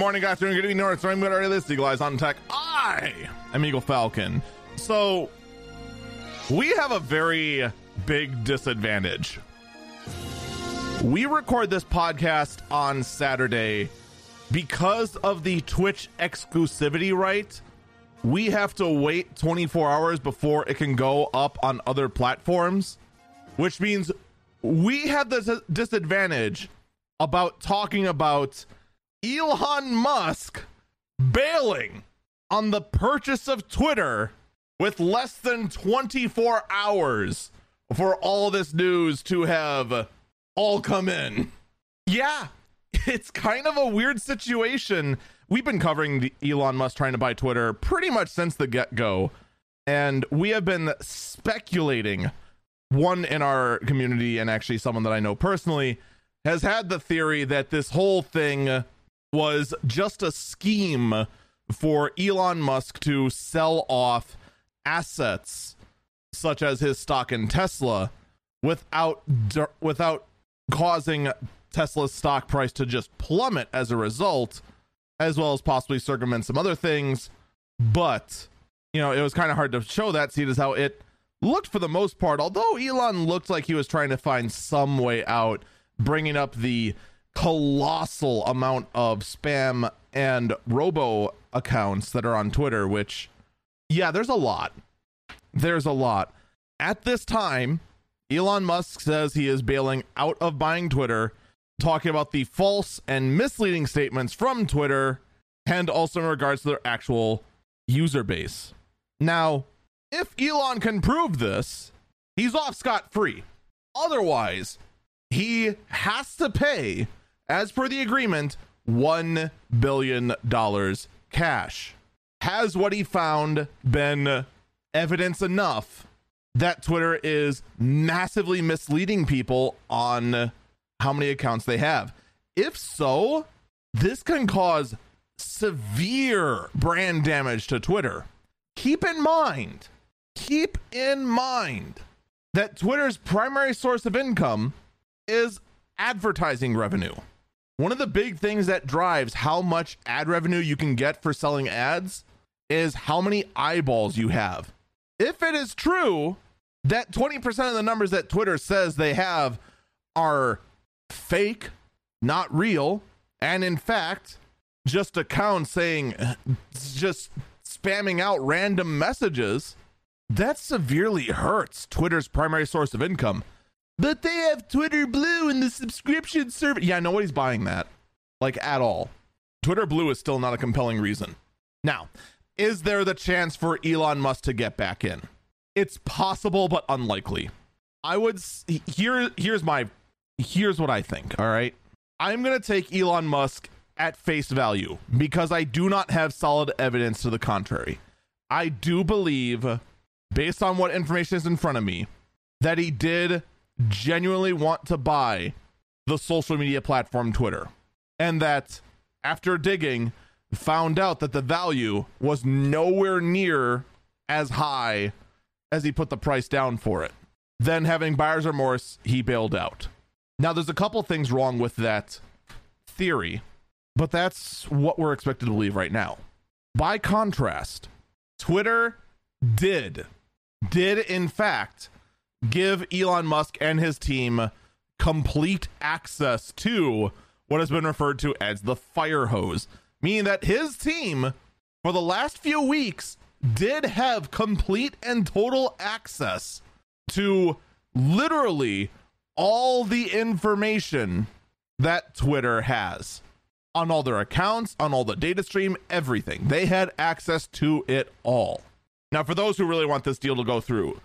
Morning, good afternoon, good evening, North. I'm good. This Eagle Eyes on Tech. I am Eagle Falcon. So we have a very big disadvantage. We record this podcast on Saturday because of the Twitch exclusivity right. We have to wait 24 hours before it can go up on other platforms, which means we have the disadvantage about talking about Elon Musk bailing on the purchase of Twitter with less than 24 hours for all this news to have all come in. Yeah, it's kind of a weird situation. We've been covering the Elon Musk trying to buy Twitter pretty much since the get go. And we have been speculating, one in our community, and actually someone that I know personally, has had the theory that this whole thing was just a scheme for Elon Musk to sell off assets such as his stock in Tesla without without causing Tesla's stock price to just plummet as a result as well as possibly circumvent some other things. But you know it was kind of hard to show that seed as how it looked for the most part although Elon looked like he was trying to find some way out bringing up the colossal amount of spam and robo accounts that are on Twitter, which, yeah, there's a lot. There's a lot. At this time, Elon Musk says he is bailing out of buying Twitter, talking about the false and misleading statements from Twitter, and also in regards to their actual user base. Now, if Elon can prove this, he's off scot free. Otherwise, he has to pay, as per the agreement, $1 billion cash. Has what he found been evidence enough that Twitter is massively misleading people on how many accounts they have? If so, this can cause severe brand damage to Twitter. Keep in mind, keep in mind that Twitter's primary source of income is advertising revenue. One of the big things that drives how much ad revenue you can get for selling ads is how many eyeballs you have. If it is true that 20% of the numbers that Twitter says they have are fake, not real, and in fact, just accounts saying, just spamming out random messages, that severely hurts Twitter's primary source of income. But they have Twitter Blue in the subscription service. Yeah, nobody's buying that. Like at all. Twitter Blue is still not a compelling reason. Now, is there the chance for Elon Musk to get back in? It's possible, but unlikely. I would here here's my here's what I think, all right? I'm going to take Elon Musk at face value because I do not have solid evidence to the contrary. I do believe based on what information is in front of me that he did genuinely want to buy the social media platform Twitter. And that after digging, found out that the value was nowhere near as high as he put the price down for it. Then, having buyer's remorse, he bailed out. Now, there's a couple things wrong with that theory, but that's what we're expected to believe right now. By contrast, Twitter did, did in fact give Elon Musk and his team complete access to what has been referred to as the fire hose, meaning that his team, for the last few weeks, did have complete and total access to literally all the information that Twitter has on all their accounts, on all the data stream, everything. They had access to it all. Now, for those who really want this deal to go through,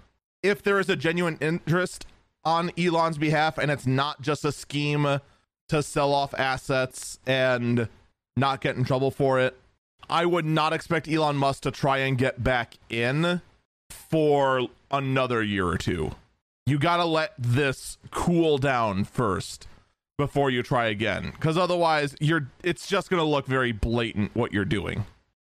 if there is a genuine interest on Elon's behalf and it's not just a scheme to sell off assets and not get in trouble for it, I would not expect Elon Musk to try and get back in for another year or two. You got to let this cool down first before you try again cuz otherwise you're it's just going to look very blatant what you're doing.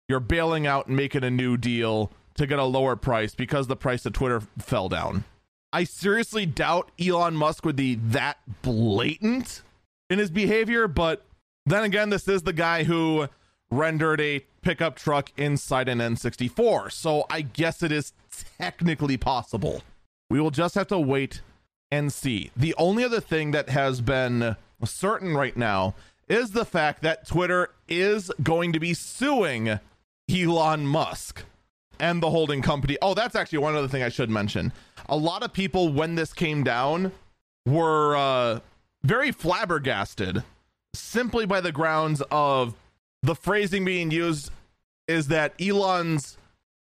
You're bailing out and making a new deal to get a lower price because the price of Twitter fell down. I seriously doubt Elon Musk would be that blatant in his behavior, but Then again, this is the guy who rendered a pickup truck inside an N64, so I guess it is technically possible. We will just have to wait and see. The only other thing that has been certain right now is the fact that Twitter is going to be suing Elon Musk and the holding company. Oh, that's actually one other thing I should mention. A lot of people, when this came down, were uh, very flabbergasted simply by the grounds of the phrasing being used is that Elon's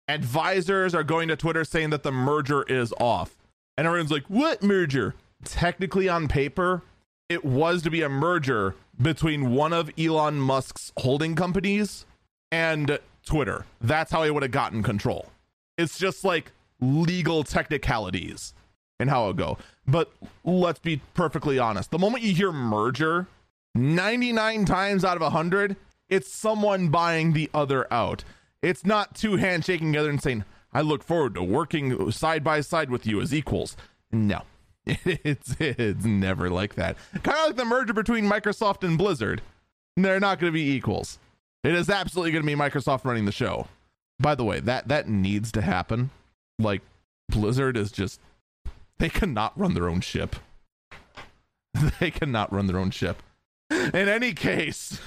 advisors are going to Twitter saying that the merger is off. And everyone's like, what merger? Technically, on paper, it was to be a merger between one of Elon Musk's holding companies and Twitter. That's how he would have gotten control. It's just like legal technicalities and how it go. But let's be perfectly honest. The moment you hear merger, 99 times out of 100, it's someone buying the other out. It's not two hands shaking together and saying, I look forward to working side by side with you as equals. No, it's, it's never like that. Kind of like the merger between Microsoft and Blizzard. They're not going to be equals. It is absolutely going to be Microsoft running the show. By the way, that that needs to happen. Like Blizzard is just they cannot run their own ship. They cannot run their own ship. In any case,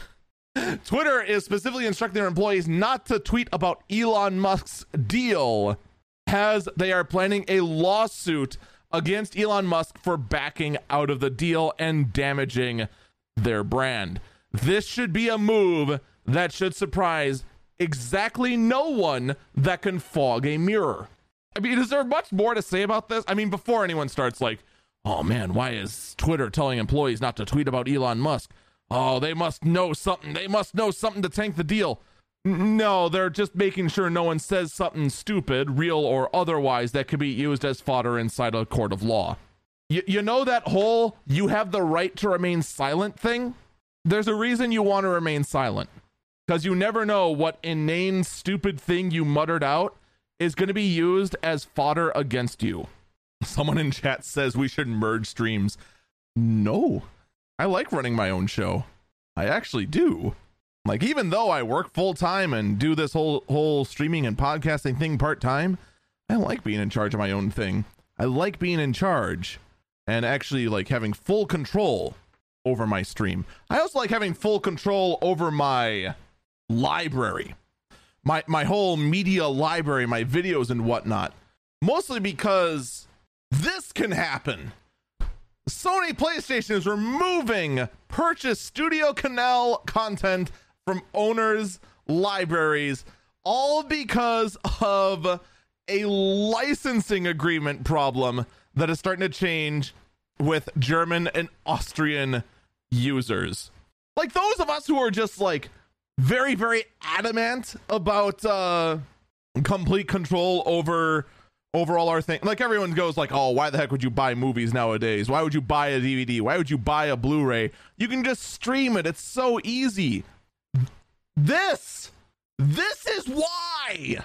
Twitter is specifically instructing their employees not to tweet about Elon Musk's deal as they are planning a lawsuit against Elon Musk for backing out of the deal and damaging their brand. This should be a move that should surprise exactly no one that can fog a mirror. I mean, is there much more to say about this? I mean, before anyone starts like, oh man, why is Twitter telling employees not to tweet about Elon Musk? Oh, they must know something. They must know something to tank the deal. No, they're just making sure no one says something stupid, real or otherwise, that could be used as fodder inside a court of law. Y- you know that whole you have the right to remain silent thing? There's a reason you want to remain silent. Because you never know what inane, stupid thing you muttered out is going to be used as fodder against you. Someone in chat says we should merge streams. No, I like running my own show. I actually do. Like even though I work full time and do this whole whole streaming and podcasting thing part time, I like being in charge of my own thing. I like being in charge and actually like having full control over my stream. I also like having full control over my library. My my whole media library, my videos and whatnot. Mostly because this can happen. Sony PlayStation is removing purchased Studio Canal content from owners' libraries, all because of a licensing agreement problem that is starting to change with German and Austrian users. Like those of us who are just like very, very adamant about uh complete control over overall our thing like everyone goes like oh why the heck would you buy movies nowadays? Why would you buy a dvd why would you buy a blu-ray? You can just stream it. It's so easy. This this is why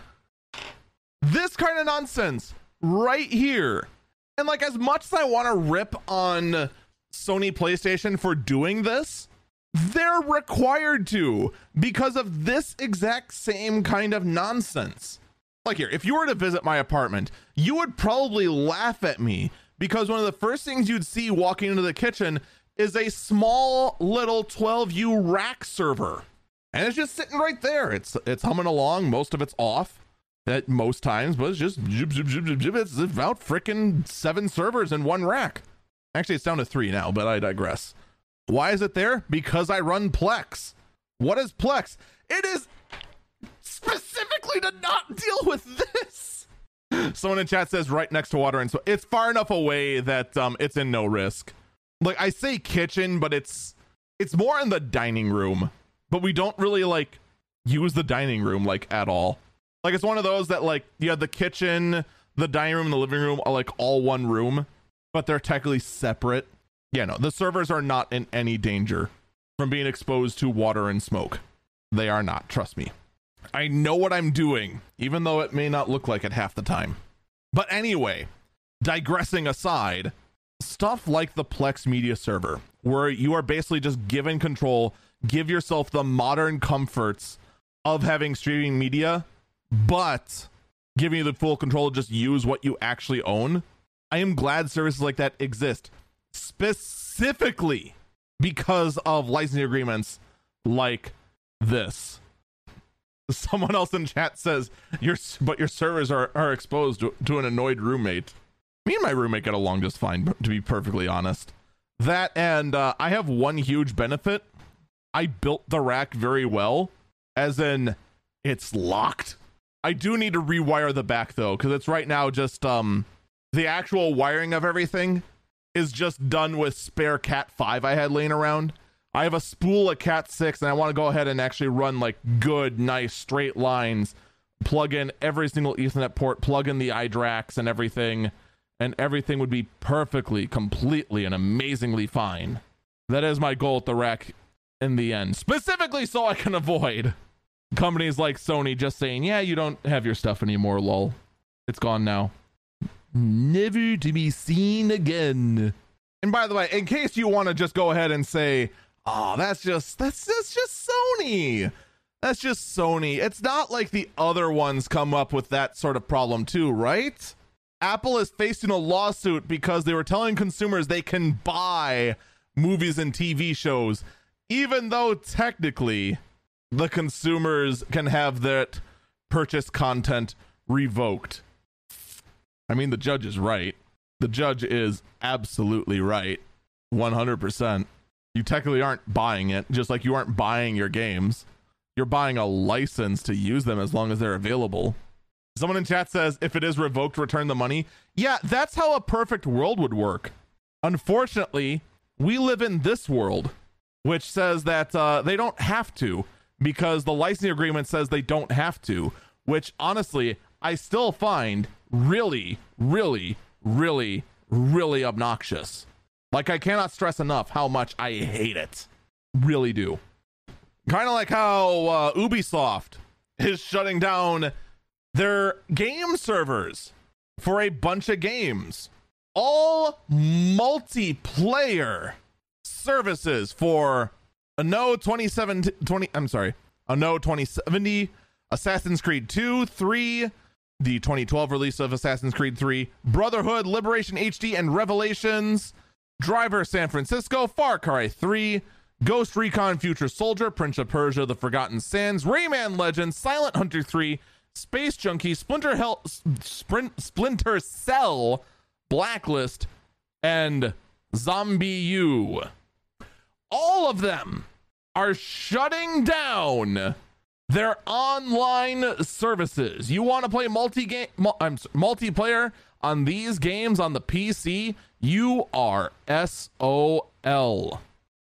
this kind of nonsense right here. And like as much as i want to rip on sony playstation for doing this they're required to because of this exact same kind of nonsense like here, if you were to visit my apartment, you would probably laugh at me because one of the first things you'd see walking into the kitchen is a small little 12U rack server. And it's just sitting right there. It's it's humming along. Most of it's off at most times, but it's just it's about freaking seven servers in one rack. Actually, it's down to three now, but I digress. Why is it there? Because I run Plex. What is Plex? It is specifically to not deal with this. Someone in chat says right next to water and so it's far enough away that um it's in no risk. Like I say kitchen, but it's it's more in the dining room. But we don't really like use the dining room like at all. Like it's one of those that like have the kitchen, the dining room, and the living room are like all one room, but they're technically separate. Yeah, no, the servers are not in any danger from being exposed to water and smoke. They are not, trust me. I know what I'm doing, even though it may not look like it half the time. But anyway, digressing aside, stuff like the Plex Media server, where you are basically just given control, give yourself the modern comforts of having streaming media, but giving you the full control to just use what you actually own. I am glad services like that exist specifically because of licensing agreements like this. Someone else in chat says your but your servers are, are exposed to, to an annoyed roommate. Me and my roommate get along just fine, to be perfectly honest. That and uh, I have one huge benefit. I built the rack very well, as in it's locked. I do need to rewire the back though, because it's right now just um the actual wiring of everything is just done with spare Cat 5 I had laying around. I have a spool of Cat 6 and I want to go ahead and actually run like good, nice straight lines, plug in every single Ethernet port, plug in the iDRACs and everything, and everything would be perfectly, completely, and amazingly fine. That is my goal at the rack in the end, specifically so I can avoid companies like Sony just saying, yeah, you don't have your stuff anymore, lol. It's gone now never to be seen again. And by the way, in case you want to just go ahead and say, "Oh, that's just that's that's just Sony." That's just Sony. It's not like the other ones come up with that sort of problem too, right? Apple is facing a lawsuit because they were telling consumers they can buy movies and TV shows even though technically the consumers can have that purchase content revoked. I mean, the judge is right. The judge is absolutely right. 100%. You technically aren't buying it, just like you aren't buying your games. You're buying a license to use them as long as they're available. Someone in chat says, if it is revoked, return the money. Yeah, that's how a perfect world would work. Unfortunately, we live in this world, which says that uh, they don't have to because the licensing agreement says they don't have to, which honestly, I still find really, really, really, really obnoxious. Like, I cannot stress enough how much I hate it. Really do. Kind of like how uh, Ubisoft is shutting down their game servers for a bunch of games. All multiplayer services for Anno 2070, 20, I'm sorry, Anno 2070, Assassin's Creed 2, 3, the 2012 release of Assassin's Creed 3, Brotherhood, Liberation HD, and Revelations, Driver San Francisco, Far Cry 3, Ghost Recon Future Soldier, Prince of Persia, The Forgotten Sands, Rayman Legends, Silent Hunter 3, Space Junkie, Splinter Hell, Sprint, Splinter Cell, Blacklist, and Zombie U. All of them are shutting down their online services. You want to play multi game, multiplayer on these games on the PC? You are SOL.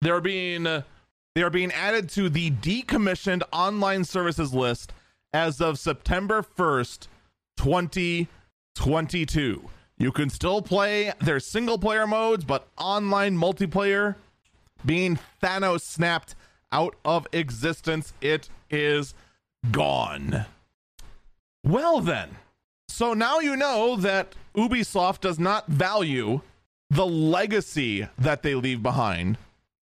They're being they are being added to the decommissioned online services list as of September 1st, 2022. You can still play their single player modes, but online multiplayer being Thanos snapped out of existence. It is gone. Well, then. So now you know that Ubisoft does not value the legacy that they leave behind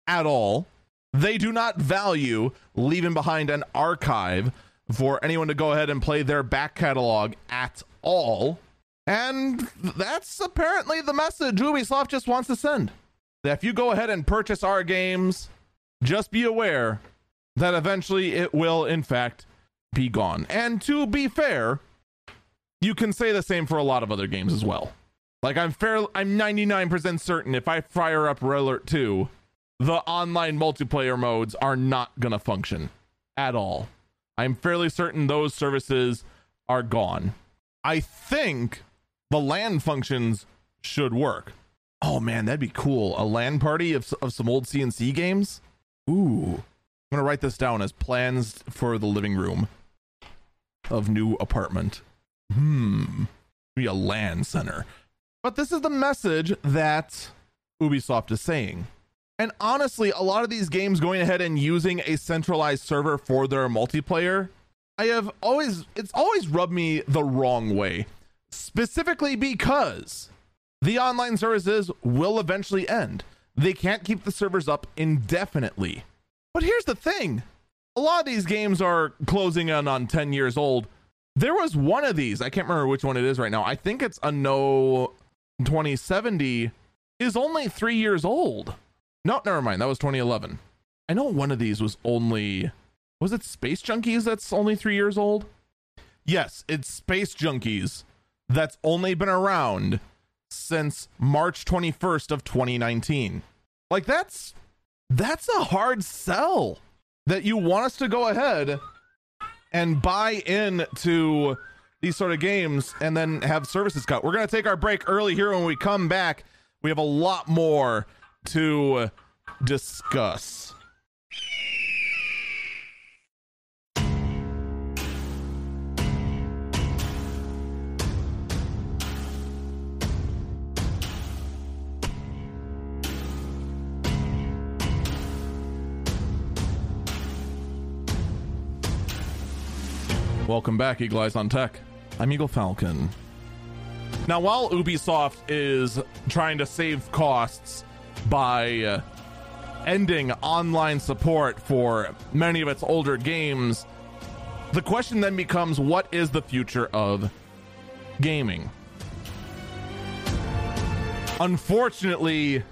at all. They do not value leaving behind an archive for anyone to go ahead and play their back catalog at all. And that's apparently the message Ubisoft just wants to send. That if you go ahead and purchase our games, just be aware that eventually it will, in fact, be gone. And to be fair, you can say the same for a lot of other games as well. Like I'm fair I'm 99% certain if I fire up Red Alert 2, the online multiplayer modes are not going to function at all. I'm fairly certain those services are gone. I think the LAN functions should work. Oh man, that'd be cool. A LAN party of, of some old CNC games? Ooh. I'm going to write this down as plans for the living room of new apartment. Hmm. Be a LAN center. But this is the message that Ubisoft is saying. And honestly, a lot of these games going ahead and using a centralized server for their multiplayer, I have always, it's always rubbed me the wrong way. Specifically because the online services will eventually end. They can't keep the servers up indefinitely. But here's the thing a lot of these games are closing in on 10 years old. There was one of these, I can't remember which one it is right now. I think it's Anno 2070 is only three years old. No, never mind. That was 2011. I know one of these was only, was it Space Junkies that's only three years old? Yes, it's Space Junkies that's only been around since March 21st of 2019. Like that's that's a hard sell that you want us to go ahead and buy in to these sort of games and then have services cut. We're going to take our break early here when we come back. We have a lot more to discuss. Welcome back, Eagle Eyes on Tech. I'm Eagle Falcon. Now, while Ubisoft is trying to save costs by uh, ending online support for many of its older games, the question then becomes what is the future of gaming? Unfortunately,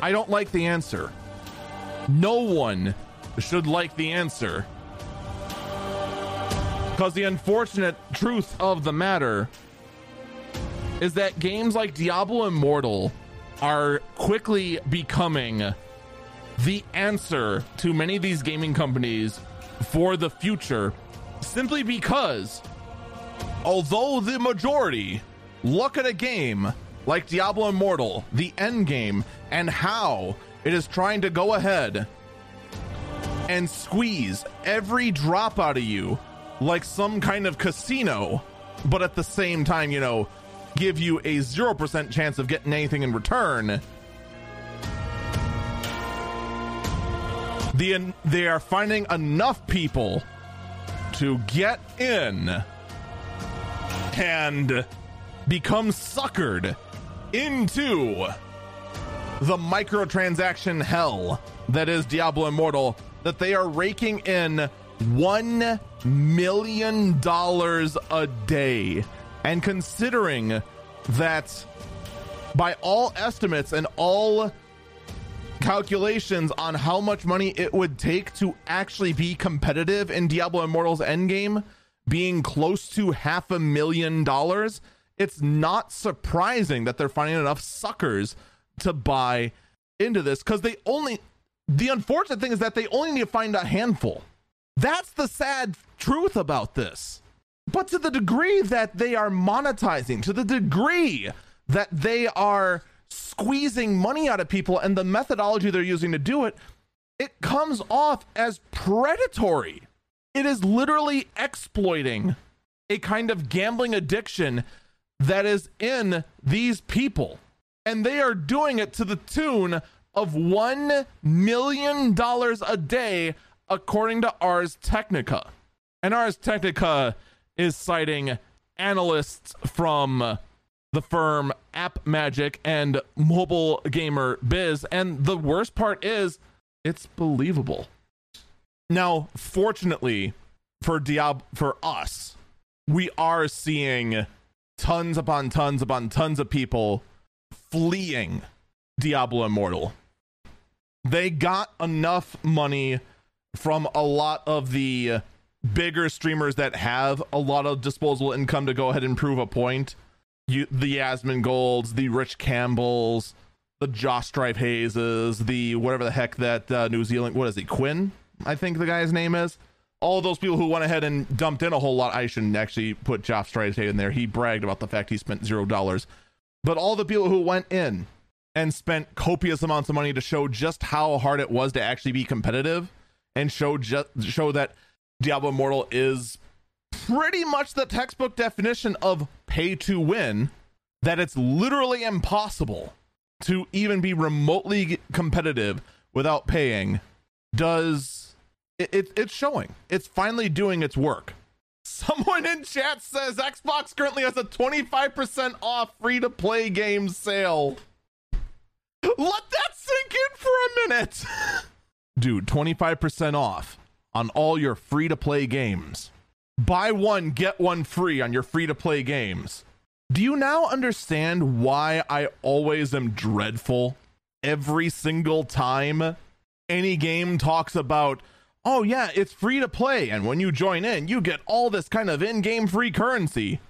I don't like the answer. No one should like the answer because the unfortunate truth of the matter is that games like Diablo Immortal are quickly becoming the answer to many of these gaming companies for the future simply because although the majority look at a game like Diablo Immortal, the end game, and how it is trying to go ahead and squeeze every drop out of you like some kind of casino, but at the same time, you know, give you a 0% chance of getting anything in return. The, they are finding enough people to get in and become suckered into the microtransaction hell that is Diablo Immortal that they are raking in one million dollars a day. And considering that by all estimates and all calculations on how much money it would take to actually be competitive in Diablo Immortal's endgame being close to half a million dollars, it's not surprising that they're finding enough suckers to buy into this because they only the unfortunate thing is that they only need to find a handful that's the sad truth about this. But to the degree that they are monetizing, to the degree that they are squeezing money out of people and the methodology they're using to do it, it comes off as predatory. It is literally exploiting a kind of gambling addiction that is in these people. And they are doing it to the tune of $1 million a day according to Ars Technica. And Ars Technica is citing analysts from the firm AppMagic and Mobile Gamer Biz. And the worst part is it's believable. Now, fortunately for Diab for us, we are seeing tons upon tons upon tons of people fleeing Diablo Immortal. They got enough money from a lot of the bigger streamers that have a lot of disposable income to go ahead and prove a point. You, the Asmongold's, the Rich Campbells, the Josh Hayes, the whatever the heck that uh, New Zealand, what is he, Quinn? I think the guy's name is. All those people who went ahead and dumped in a whole lot. I shouldn't actually put Josh Strife in there. He bragged about the fact he spent zero dollars. But all the people who went in and spent copious amounts of money to show just how hard it was to actually be competitive and show just show that Diablo Immortal is pretty much the textbook definition of pay to win. That it's literally impossible to even be remotely competitive without paying. Does it, it it's showing? It's finally doing its work. Someone in chat says Xbox currently has a 25% off free to play game sale. Let that sink in for a minute. Dude, 25% off on all your free to play games. Buy one, get one free on your free to play games. Do you now understand why I always am dreadful every single time any game talks about, oh, yeah, it's free to play. And when you join in, you get all this kind of in game free currency.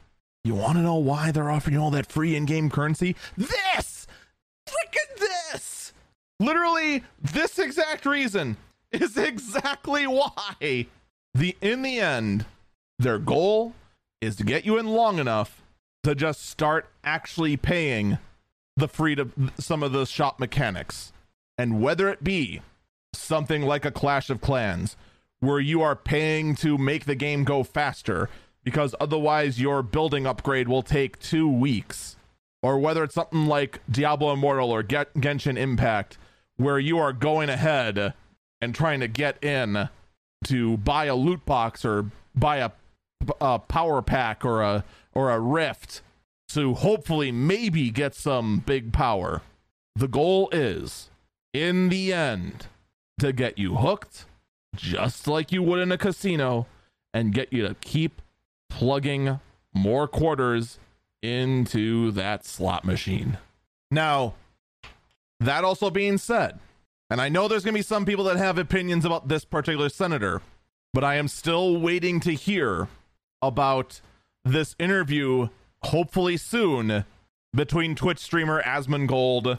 You want to know why they're offering you all that free in game currency? This! Freaking this! Literally, this exact reason is exactly why. The in the end, their goal is to get you in long enough to just start actually paying the free to some of the shop mechanics. And whether it be something like a Clash of Clans, where you are paying to make the game go faster, because otherwise your building upgrade will take two weeks, or whether it's something like Diablo Immortal or Genshin Impact, where you are going ahead and trying to get in to buy a loot box or buy a, a power pack or a or a rift to hopefully maybe get some big power. The goal is, in the end, to get you hooked, just like you would in a casino, and get you to keep plugging more quarters into that slot machine. Now, that also being said, and I know there's going to be some people that have opinions about this particular senator, but I am still waiting to hear about this interview, hopefully soon, between Twitch streamer Asmongold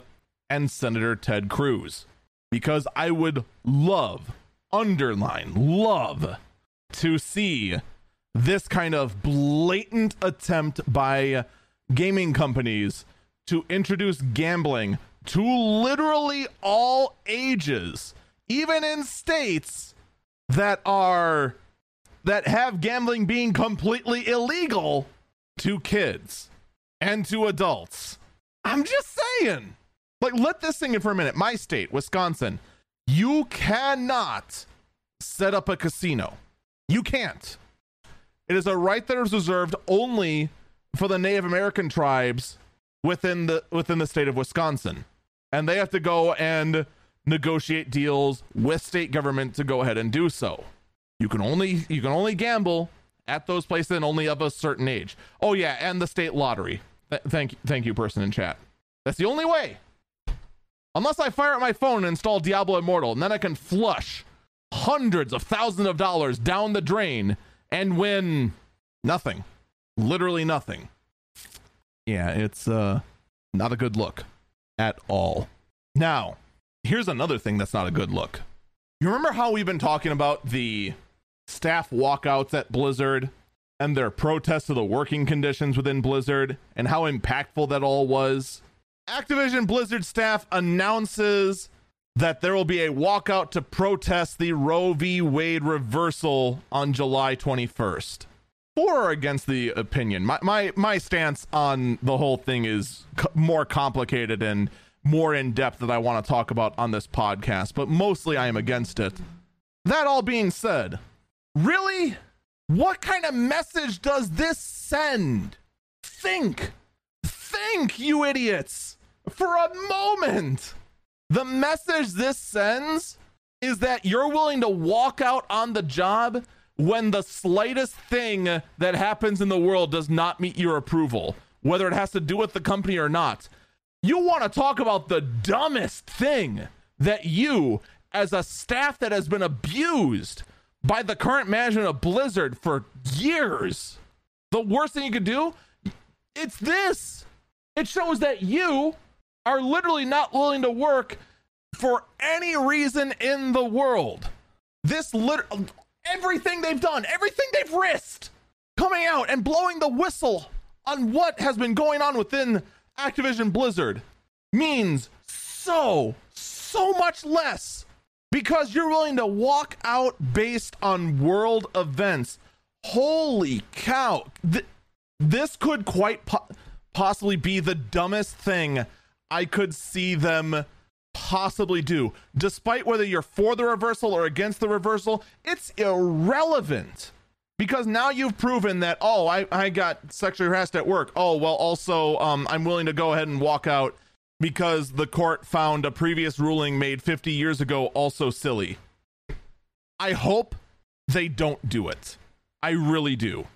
and Senator Ted Cruz. Because I would love, underline, love to see this kind of blatant attempt by gaming companies to introduce gambling to literally all ages, even in states that are that have gambling being completely illegal to kids and to adults. I'm just saying. Like, let this sink in for a minute. My state, Wisconsin, you cannot set up a casino. You can't. It is a right that is reserved only for the Native American tribes within the within the state of Wisconsin. And they have to go and negotiate deals with state government to go ahead and do so. You can only you can only gamble at those places and only of a certain age. Oh yeah, and the state lottery. Th- thank thank you, person in chat. That's the only way. Unless I fire up my phone and install Diablo Immortal, and then I can flush hundreds of thousands of dollars down the drain and win nothing. Literally nothing. Yeah, it's uh not a good look at all. Now, here's another thing that's not a good look. You remember how we've been talking about the staff walkouts at Blizzard and their protests of the working conditions within Blizzard and how impactful that all was. Activision Blizzard staff announces that there will be a walkout to protest the Roe v. Wade reversal on July 21st. For or against the opinion, my, my, my stance on the whole thing is c- more complicated and more in depth that I want to talk about on this podcast, but mostly I am against it. That all being said, Really? What kind of message does this send? Think. Think, you idiots. For a moment. The message this sends is that you're willing to walk out on the job when the slightest thing that happens in the world does not meet your approval, whether it has to do with the company or not. You want to talk about the dumbest thing that you, as a staff that has been abused, by the current management of Blizzard for years. The worst thing you could do, it's this. It shows that you are literally not willing to work for any reason in the world. This lit- everything they've done, everything they've risked, coming out and blowing the whistle on what has been going on within Activision Blizzard means so, so much less because you're willing to walk out based on world events. Holy cow. Th- this could quite po- possibly be the dumbest thing I could see them possibly do. Despite whether you're for the reversal or against the reversal, it's irrelevant. because now you've proven that oh I, I got sexually harassed at work. Oh well also um, i'm willing to go ahead and walk out because the court found a previous ruling made 50 years ago also silly. I hope they don't do it. I really do.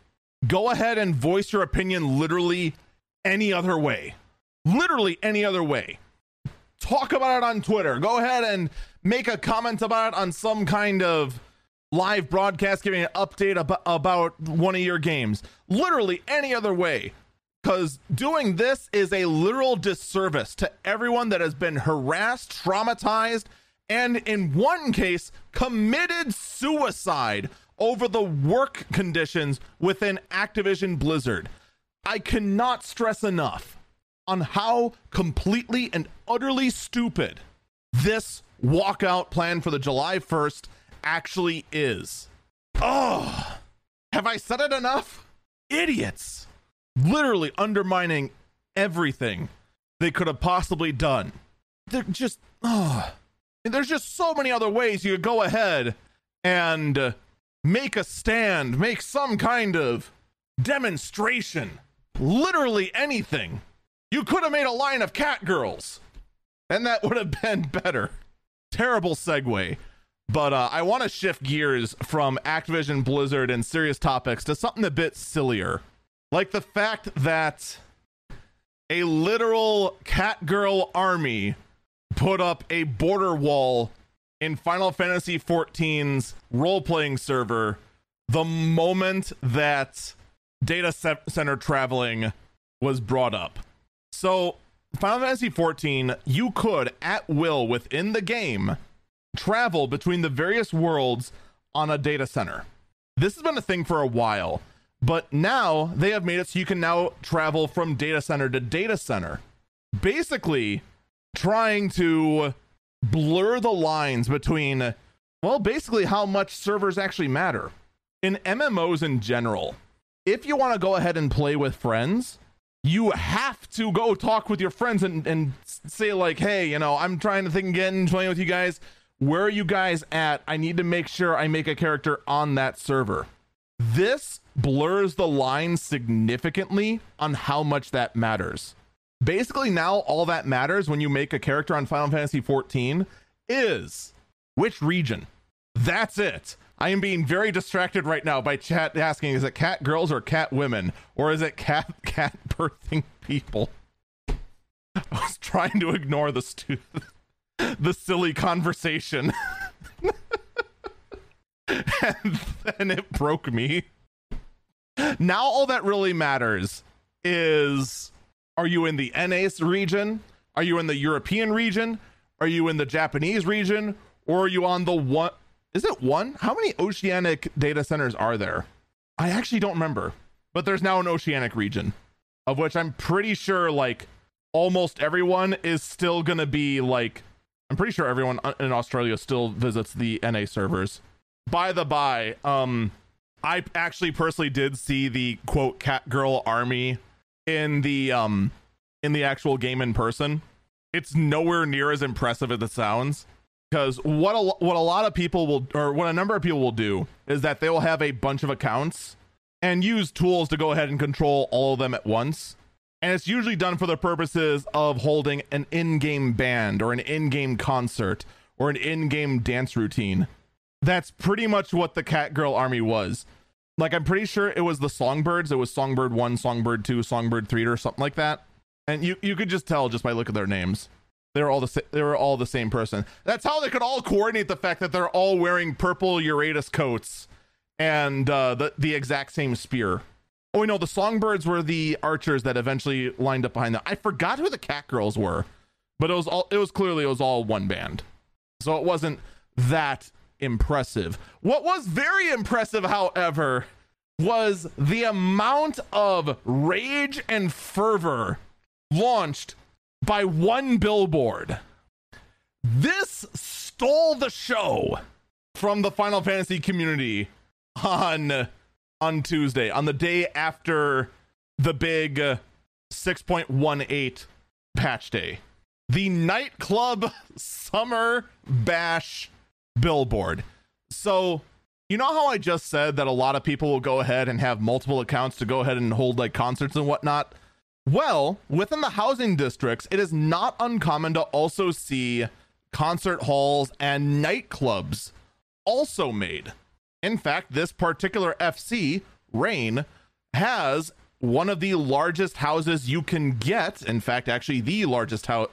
Go ahead and voice your opinion literally any other way. Literally any other way talk about it on twitter go ahead and make a comment about it on some kind of live broadcast giving an update about, about one of your games. Literally any other way. Because doing this is a literal disservice to everyone that has been harassed, traumatized, and in one case, committed suicide over the work conditions within Activision Blizzard. I cannot stress enough on how completely and utterly stupid this walkout plan for the July 1st actually is. Oh, have I said it enough? Idiots. Literally undermining everything they could have possibly done. They're just, oh, there's just so many other ways you could go ahead and make a stand, make some kind of demonstration. Literally anything. You could have made a line of cat girls, and that would have been better. Terrible segue. But uh, I want to shift gears from Activision, Blizzard, and serious topics to something a bit sillier. Like the fact that a literal cat girl army put up a border wall in Final Fantasy XIV's role playing server the moment that data center traveling was brought up. So, Final Fantasy XIV, you could at will within the game travel between the various worlds on a data center. This has been a thing for a while, but now they have made it so you can now travel from data center to data center. Basically, trying to blur the lines between, well, basically how much servers actually matter. In MMOs in general, if you want to go ahead and play with friends, you have to go talk with your friends and, and say, like, hey, you know, I'm trying to think again, playing with you guys where are you guys at? I need to make sure I make a character on that server. This blurs the line significantly on how much that matters. Basically, now all that matters when you make a character on Final Fantasy XIV is which region. That's it. I am being very distracted right now by chat asking is it cat girls or cat women or is it cat cat birthing people? I was trying to ignore the stu- the silly conversation. and then it broke me. Now all that really matters is are you in the NAS region? Are you in the European region? Are you in the Japanese region? Or are you on the one is it one? How many oceanic data centers are there? I actually don't remember. But there's now an oceanic region, of which I'm pretty sure like almost everyone is still gonna be like I'm pretty sure everyone in Australia still visits the NA servers. By the by, um, I actually personally did see the quote cat girl army in the um in the actual game in person. It's nowhere near as impressive as it sounds because what a what a lot of people will or what a number of people will do is that they will have a bunch of accounts and use tools to go ahead and control all of them at once and it's usually done for the purposes of holding an in-game band or an in-game concert or an in-game dance routine. That's pretty much what the Cat Girl Army was. Like I'm pretty sure it was the Songbirds. It was Songbird 1, Songbird 2, Songbird 3 or something like that. And you you could just tell just by looking at their names. They were all the sa- they were all the same person. That's how they could all coordinate the fact that they're all wearing purple Uraeus coats and uh, the the exact same spear. Oh, no, the Songbirds were the archers that eventually lined up behind them. I forgot who the Cat Girls were, but it was all. It was clearly it was all one band, so it wasn't that impressive. What was very impressive, however, was the amount of rage and fervor launched by one billboard. This stole the show from the Final Fantasy community on on Tuesday, on the day after the big uh, 6.18 patch day. The nightclub summer bash billboard. So you know how I just said that a lot of people will go ahead and have multiple accounts to go ahead and hold like concerts and whatnot? Well, within the housing districts, it is not uncommon to also see concert halls and nightclubs also made. In fact, this particular FC, Rain, has one of the largest houses you can get. In fact, actually, the largest house.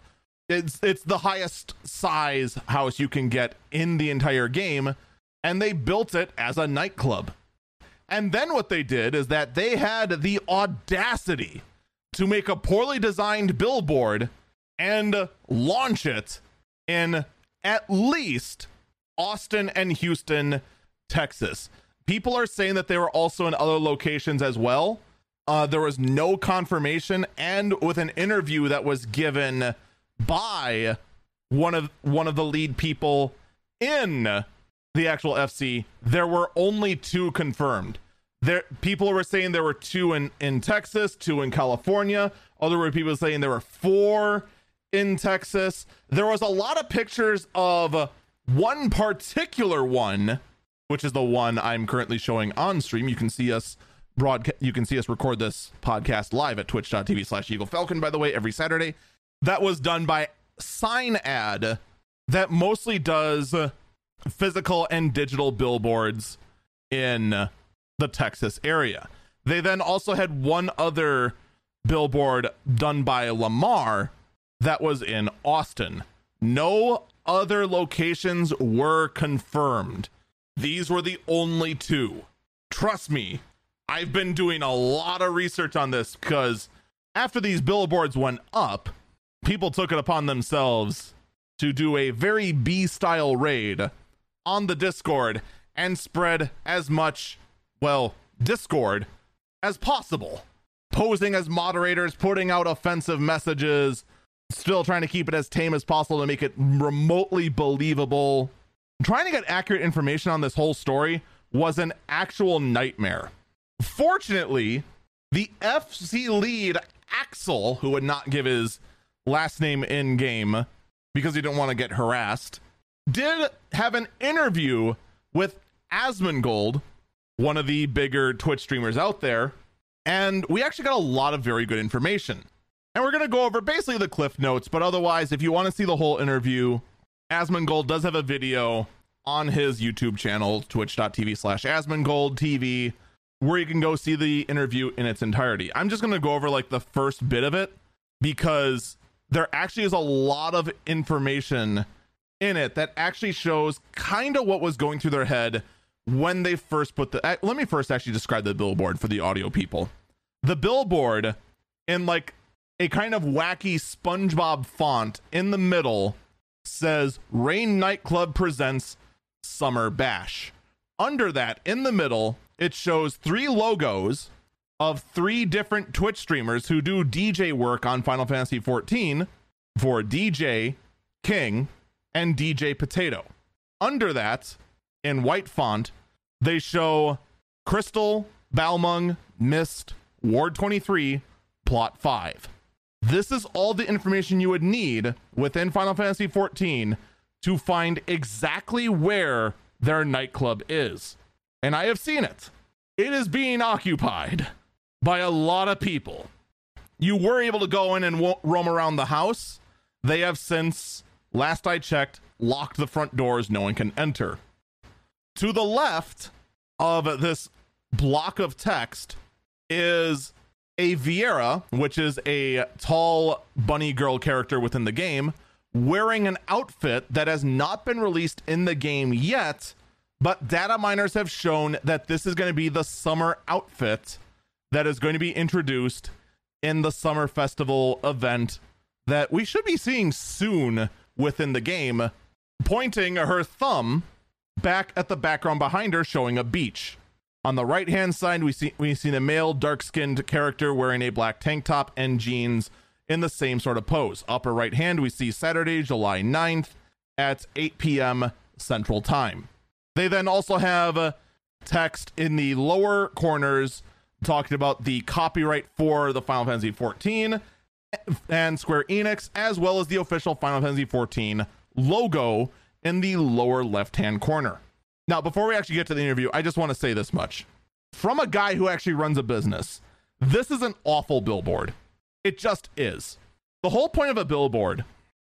It's it's the highest size house you can get in the entire game, and they built it as a nightclub. And then what they did is that they had the audacity to make a poorly designed billboard and launch it in at least Austin and Houston, Texas. People are saying that they were also in other locations as well. Uh, there was no confirmation, and with an interview that was given by one of one of the lead people in the actual FC, there were only two confirmed. There, people were saying there were two in in Texas, two in California. Other were people saying there were four in Texas. There was a lot of pictures of one particular one, which is the one I'm currently showing on stream. You can see us broadcast. You can see us record this podcast live at twitch.tv slash Eagle Falcon, by the way, every Saturday. That was done by Sign Ad, that mostly does physical and digital billboards in the Texas area. They then also had one other billboard done by Lamar that was in Austin. No other locations were confirmed. These were the only two. Trust me, I've been doing a lot of research on this because after these billboards went up, people took it upon themselves to do a very B style raid on the Discord and spread as much, well, Discord as possible. Posing as moderators, putting out offensive messages, still trying to keep it as tame as possible to make it remotely believable. Trying to get accurate information on this whole story was an actual nightmare. Fortunately, the FC lead, Axel, who would not give his last name in game because he didn't want to get harassed, did have an interview with Asmongold, one of the bigger Twitch streamers out there, and we actually got a lot of very good information. And we're going to go over basically the cliff notes, but otherwise, if you want to see the whole interview, Asmongold does have a video on his YouTube channel, twitch.tv slash TV, where you can go see the interview in its entirety. I'm just going to go over like the first bit of it because there actually is a lot of information in it that actually shows kind of what was going through their head when they first put the. Uh, let me first actually describe the billboard for the audio people. The billboard in like a kind of wacky SpongeBob font in the middle says Rain Nightclub presents Summer Bash. Under that, in the middle, it shows three logos of three different Twitch streamers who do DJ work on Final Fantasy XIV for DJ, King, and DJ Potato. Under that, in white font, they show Crystal, Balmung, Mist, Ward 23, Plot 5. This is all the information you would need within Final Fantasy XIV to find exactly where their nightclub is. And I have seen it. It is being occupied by a lot of people. You were able to go in and wo- roam around the house. They have since, last I checked, locked the front doors. No one can enter. To the left of this block of text is a Viera, which is a tall bunny girl character within the game, wearing an outfit that has not been released in the game yet, but data miners have shown that this is going to be the summer outfit that is going to be introduced in the summer festival event that we should be seeing soon within the game, pointing her thumb back at the background behind her showing a beach. On the right hand side, we see we see a male dark skinned character wearing a black tank top and jeans in the same sort of pose. Upper right hand, we see Saturday, July 9th at 8 p.m. Central Time. They then also have text in the lower corners talking about the copyright for the Final Fantasy 14 and Square Enix, as well as the official Final Fantasy 14 logo in the lower left hand corner. Now, before we actually get to the interview, I just want to say this much. From a guy who actually runs a business, this is an awful billboard. It just is. The whole point of a billboard,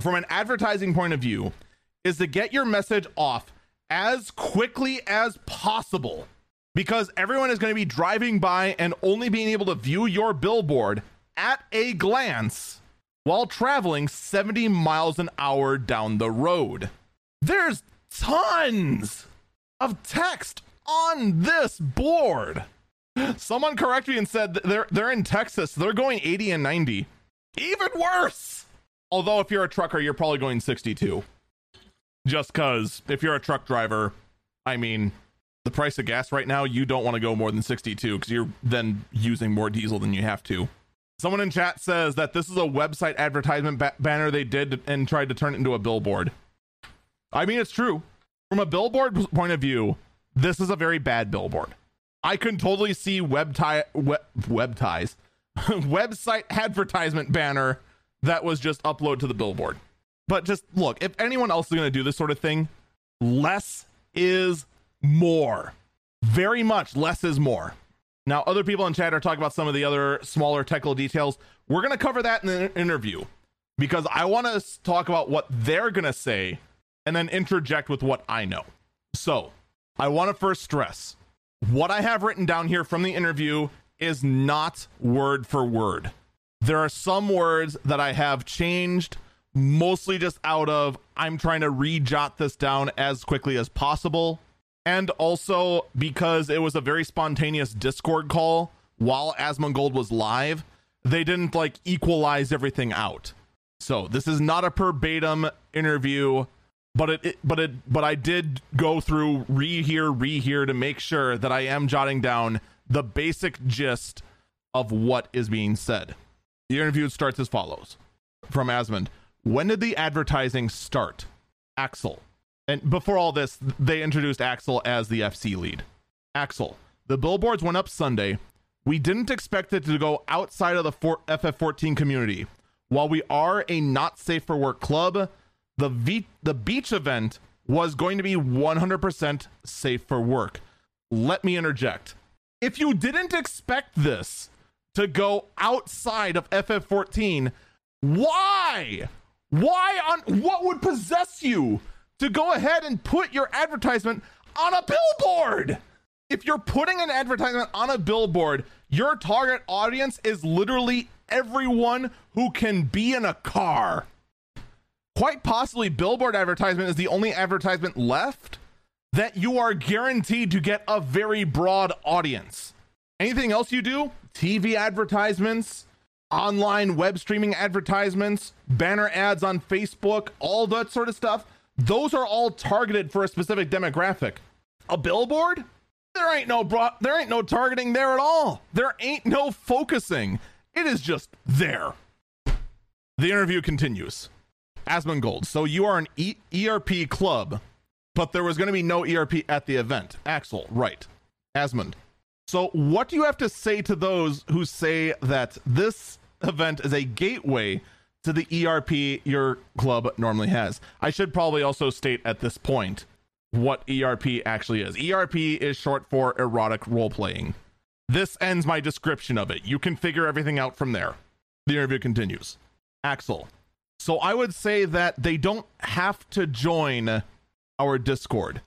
from an advertising point of view, is to get your message off as quickly as possible because everyone is going to be driving by and only being able to view your billboard at a glance while traveling 70 miles an hour down the road. There's tons of text on this board. Someone corrected me and said they're they're in Texas. They're going 80 and 90. Even worse. Although if you're a trucker, you're probably going 62. Just cuz if you're a truck driver, I mean, the price of gas right now, you don't want to go more than 62 cuz you're then using more diesel than you have to. Someone in chat says that this is a website advertisement ba- banner they did and tried to turn it into a billboard. I mean, it's true. From a billboard point of view, this is a very bad billboard. I can totally see web tie web, web ties website advertisement banner that was just upload to the billboard. But just look, if anyone else is going to do this sort of thing, less is more. Very much less is more. Now, other people in chat are talking about some of the other smaller technical details. We're going to cover that in the interview because I want to talk about what they're going to say and then interject with what I know. So, I want to first stress what I have written down here from the interview is not word for word. There are some words that I have changed, mostly just out of I'm trying to rejot this down as quickly as possible. And also because it was a very spontaneous Discord call while Asmongold was live, they didn't like equalize everything out. So this is not a verbatim interview but it, it, but it but I did go through rehear rehear to make sure that I am jotting down the basic gist of what is being said. The interview starts as follows from Asmund. When did the advertising start? Axel. And before all this, they introduced Axel as the FC lead. Axel, the billboards went up Sunday. We didn't expect it to go outside of the FF14 community. While we are a not safe for work club, the v- the beach event was going to be 100% safe for work. Let me interject. If you didn't expect this to go outside of FF14, why? Why on what would possess you to go ahead and put your advertisement on a billboard? If you're putting an advertisement on a billboard, your target audience is literally everyone who can be in a car quite possibly billboard advertisement is the only advertisement left that you are guaranteed to get a very broad audience. Anything else you do? TV advertisements, online web streaming advertisements, banner ads on Facebook, all that sort of stuff. Those are all targeted for a specific demographic. A billboard? There ain't no bro- there ain't no targeting there at all. There ain't no focusing. It is just there. The interview continues. Asmongold. So you are an e- ERP club, but there was going to be no ERP at the event. Axel, right. Asmund. So what do you have to say to those who say that this event is a gateway to the ERP your club normally has? I should probably also state at this point what ERP actually is. ERP is short for erotic role playing. This ends my description of it. You can figure everything out from there. The interview continues. Axel, so I would say that they don't have to join our Discord.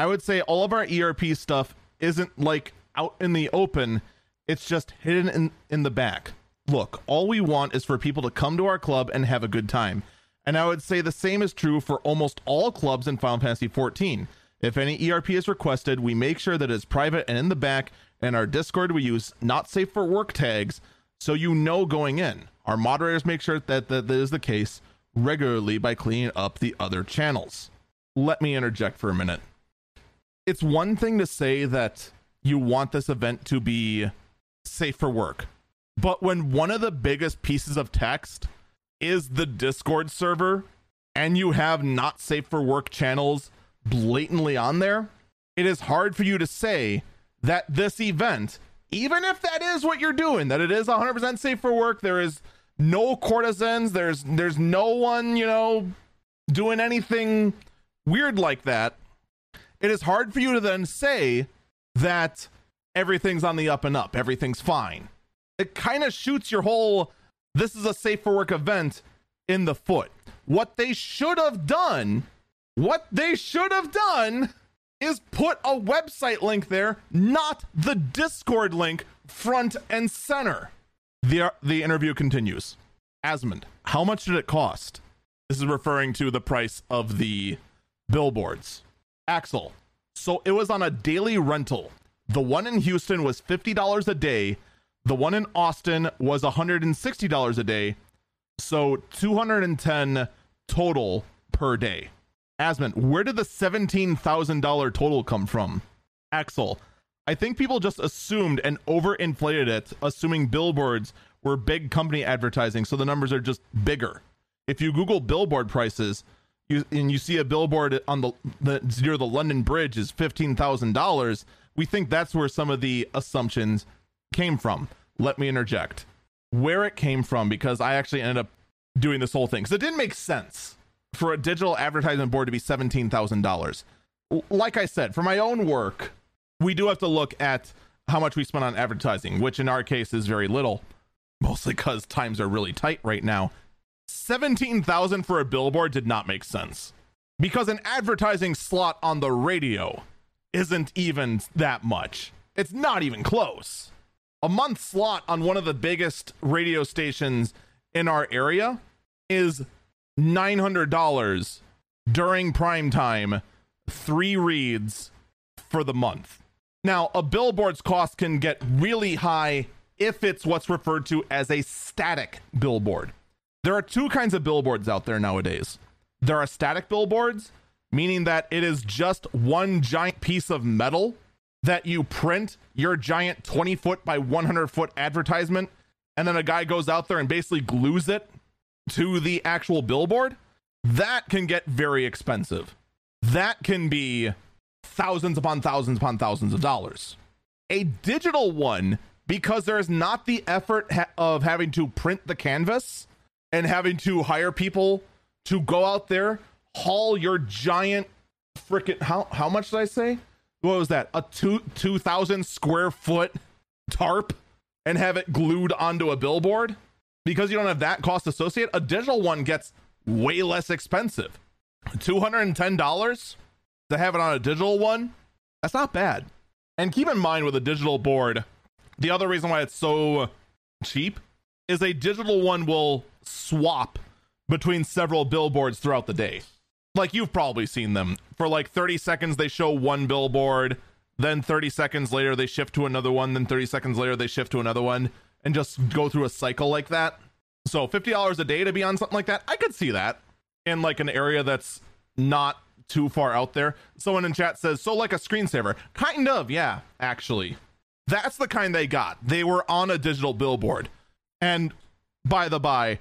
I would say all of our ERP stuff isn't like out in the open, it's just hidden in, in the back. Look, all we want is for people to come to our club and have a good time. And I would say the same is true for almost all clubs in Final Fantasy XIV. If any ERP is requested, we make sure that it's private and in the back. and our Discord, we use not safe for work tags so you know going in. Our moderators make sure that that, is the case regularly by cleaning up the other channels. Let me interject for a minute. It's one thing to say that you want this event to be safe for work, but when one of the biggest pieces of text is the Discord server and you have not safe for work channels blatantly on there, it is hard for you to say that this event, even if that is what you're doing, that it is 100% safe for work, there is no courtesans. There's there's no one, you know, doing anything weird like that. it is hard for you to then say that everything's on the up and up, everything's fine. It kind of shoots your whole this is a safe for work event in the foot. What they should have done, what they should have done is put a website link there, not the Discord link front and center. The, the interview continues. Asmund, how much did it cost? This is referring to the price of the billboards. Axel, so it was on a daily rental. The one in Houston was $50 a day. The one in Austin was $160 a day. So 210 total per day. Asmund, where did the $17,000 total come from? Axel, I think people just assumed and overinflated it, assuming billboards were big company advertising, so the numbers are just bigger. If you Google billboard prices, you, and you see a billboard on the, the near the London Bridge is fifteen thousand dollars, we think that's where some of the assumptions came from. Let me interject where it came from because I actually ended up doing this whole thing because it didn't make sense for a digital advertisement board to be seventeen thousand dollars. Like I said, for my own work, we do have to look at how much we spend on advertising, which in our case is very little, mostly because times are really tight right now. 17,000 for a billboard did not make sense because an advertising slot on the radio isn't even that much. It's not even close. A month slot on one of the biggest radio stations in our area is $900 during prime time, three reads for the month. Now, a billboard's cost can get really high if it's what's referred to as a static billboard. There are two kinds of billboards out there nowadays. There are static billboards, meaning that it is just one giant piece of metal that you print your giant 20 foot by 100 foot advertisement, and then a guy goes out there and basically glues it to the actual billboard. That can get very expensive. That can be thousands upon thousands upon thousands of dollars. A digital one, because there is not the effort ha- of having to print the canvas and having to hire people to go out there, haul your giant freaking how how much did I say? What was that? A two two thousand square foot tarp and have it glued onto a billboard? Because you don't have that cost associated, a digital one gets way less expensive. Two hundred and ten dollars to have it on a digital one, that's not bad. And keep in mind with a digital board, the other reason why it's so cheap is a digital one will swap between several billboards throughout the day. Like you've probably seen them. For like 30 seconds, they show one billboard. Then 30 seconds later, they shift to another one. Then 30 seconds later, they shift to another one and just go through a cycle like that. So $50 a day to be on something like that, I could see that in like an area that's not too far out there. Someone in chat says, so like a screensaver. Kind of, yeah, actually. That's the kind they got. They were on a digital billboard. And by the by,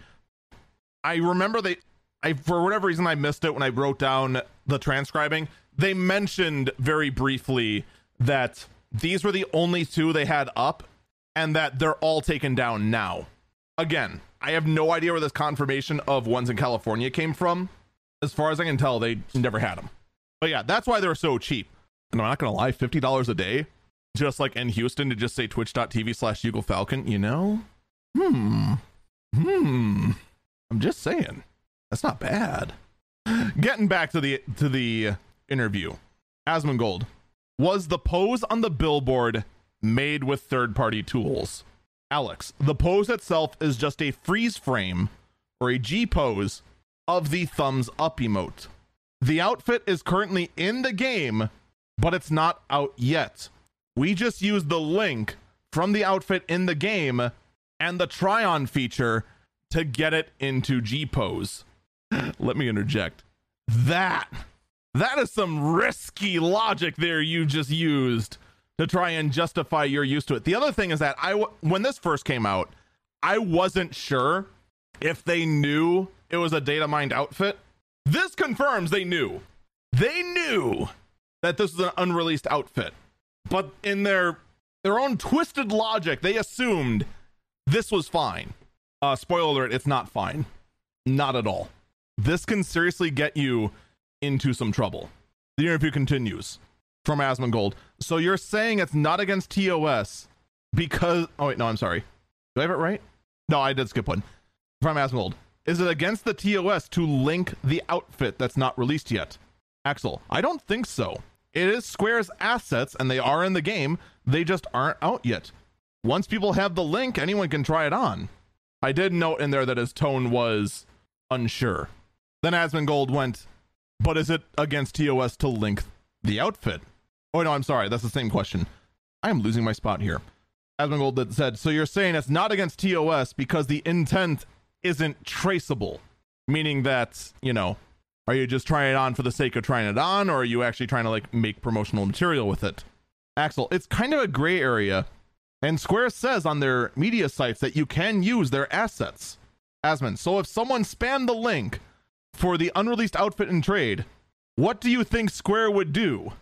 I remember they I for whatever reason I missed it when I wrote down the transcribing. They mentioned very briefly that these were the only two they had up and that they're all taken down now. Again, I have no idea where this confirmation of ones in California came from. As far as I can tell, they never had them. But yeah, that's why they're so cheap. And I'm not gonna lie, fifty dollars a day, just like in Houston, to just say twitch.tv slash Eagle Falcon, you know? Hmm. Hmm. I'm just saying. That's not bad. Getting back to the to the interview. Asmongold, was the pose on the billboard made with third-party tools? Alex, the pose itself is just a freeze frame or a G pose of the thumbs up emote. The outfit is currently in the game, but it's not out yet. We just used the link from the outfit in the game and the try on feature to get it into G pose. Let me interject. That that is some risky logic there you just used to try and justify your use to it. The other thing is that I when this first came out, I wasn't sure if they knew it was a data mined outfit. This confirms they knew. They knew that this was an unreleased outfit. But in their their own twisted logic, they assumed this was fine. Uh, spoiler alert, it's not fine. Not at all. This can seriously get you into some trouble. The interview continues. From Asmongold. So you're saying it's not against TOS because. Oh, wait, no, I'm sorry. Do I have it right? No, I did skip one. From Asmongold. Is it against the TOS to link the outfit that's not released yet? Axel, I don't think so. It is Square's assets and they are in the game, they just aren't out yet. Once people have the link, anyone can try it on. I did note in there that his tone was unsure. Then Asmongold went, but is it against TOS to link the outfit? Oh, no, I'm sorry. That's the same question. I am losing my spot here. Asmongold said, so you're saying it's not against TOS because the intent isn't traceable, meaning that, you know, are you just trying it on for the sake of trying it on, or are you actually trying to like make promotional material with it? Axel, it's kind of a gray area, and Square says on their media sites that you can use their assets. Asmon, so if someone spammed the link for the unreleased outfit in trade, what do you think Square would do?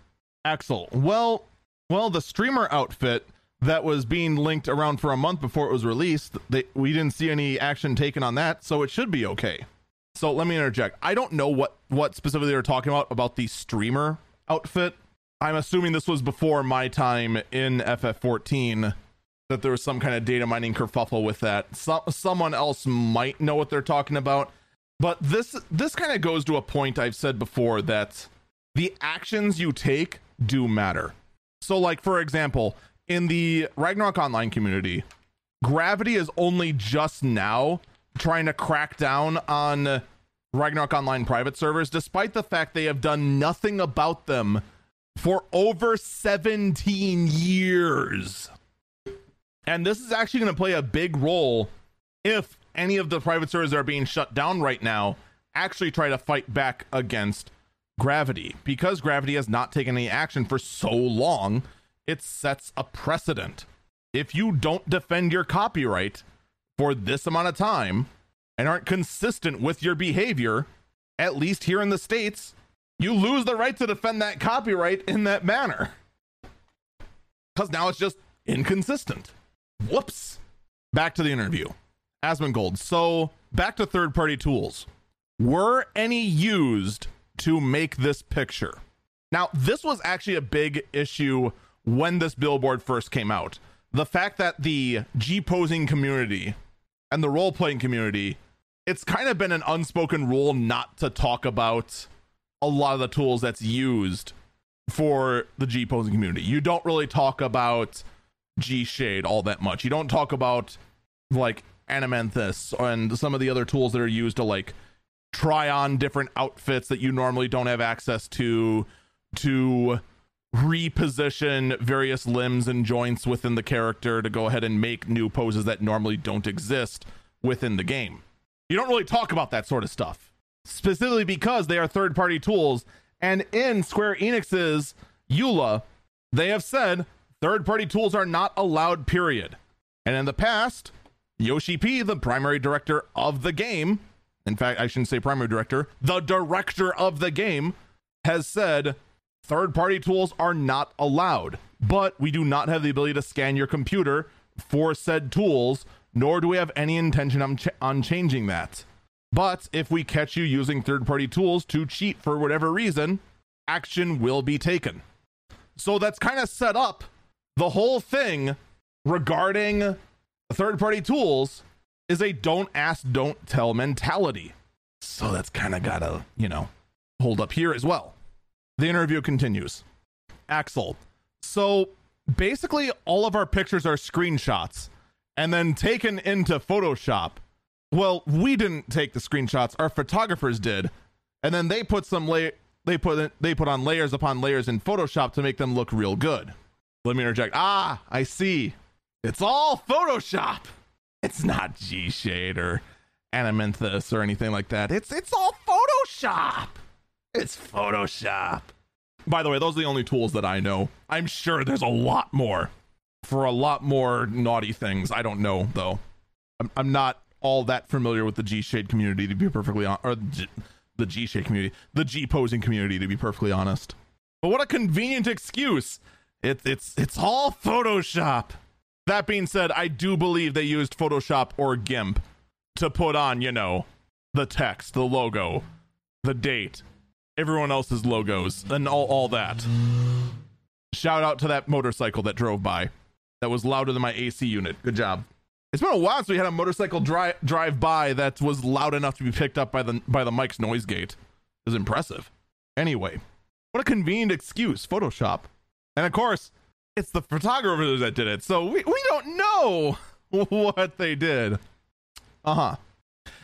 Axel, well, well, the streamer outfit that was being linked around for a month before it was released, they, we didn't see any action taken on that, so it should be okay. So let me interject. I don't know what what specifically they're talking about about the streamer outfit. I'm assuming this was before my time in FF14 that there was some kind of data mining kerfuffle with that. So, someone else might know what they're talking about. But this this kind of goes to a point I've said before that the actions you take do matter. So like for example, in the Ragnarok Online community, Gravity is only just now trying to crack down on Ragnarok Online private servers, despite the fact they have done nothing about them for over 17 years. And this is actually going to play a big role if any of the private servers that are being shut down right now actually try to fight back against Gravity. Because Gravity has not taken any action for so long, it sets a precedent. If you don't defend your copyright for this amount of time and aren't consistent with your behavior, at least here in the States, you lose the right to defend that copyright in that manner. Because now it's just inconsistent. Whoops. Back to the interview. Asmongold. So back to third party tools. Were any used to make this picture? Now, this was actually a big issue when this billboard first came out. The fact that the G posing community and the role playing community, it's kind of been an unspoken rule not to talk about a lot of the tools that's used for the G posing community. You don't really talk about G Shade all that much. You don't talk about like Animanthus and some of the other tools that are used to like try on different outfits that you normally don't have access to to reposition various limbs and joints within the character to go ahead and make new poses that normally don't exist within the game. You don't really talk about that sort of stuff, specifically because they are third party tools. And in Square Enix's EULA, they have said third party tools are not allowed, period. And in the past, Yoshi P, the primary director of the game, in fact, I shouldn't say primary director, the director of the game, has said third party tools are not allowed. But we do not have the ability to scan your computer for said tools, nor do we have any intention on, ch- on changing that. But if we catch you using third party tools to cheat for whatever reason, action will be taken. So that's kind of set up the whole thing regarding third party tools is a don't ask, don't tell mentality. So that's kind of got to, you know, hold up here as well. The interview continues. Axel. So basically, all of our pictures are screenshots and then taken into Photoshop. Well, we didn't take the screenshots, our photographers did. And then they put some lay they put they put on layers upon layers in Photoshop to make them look real good. Let me interject. Ah, I see. It's all Photoshop. It's not G Shade or Animanthus or anything like that. It's it's all Photoshop. It's Photoshop. By the way, those are the only tools that I know. I'm sure there's a lot more for a lot more naughty things. I don't know though. I'm, I'm not all that familiar with the G Shade community to be perfectly honest, or G- the G Shade community, the G posing community to be perfectly honest. But what a convenient excuse! It's it's it's all Photoshop. That being said, I do believe they used Photoshop or GIMP to put on, you know, the text, the logo, the date, everyone else's logos, and all, all that. Shout out to that motorcycle that drove by. That was louder than my AC unit. Good job. It's been a while since we had a motorcycle drive drive by that was loud enough to be picked up by the by the mic's noise gate. It was impressive. Anyway, what a convenient excuse, Photoshop. And of course, it's the photographers that did it, so we, we don't know what they did. Uh-huh.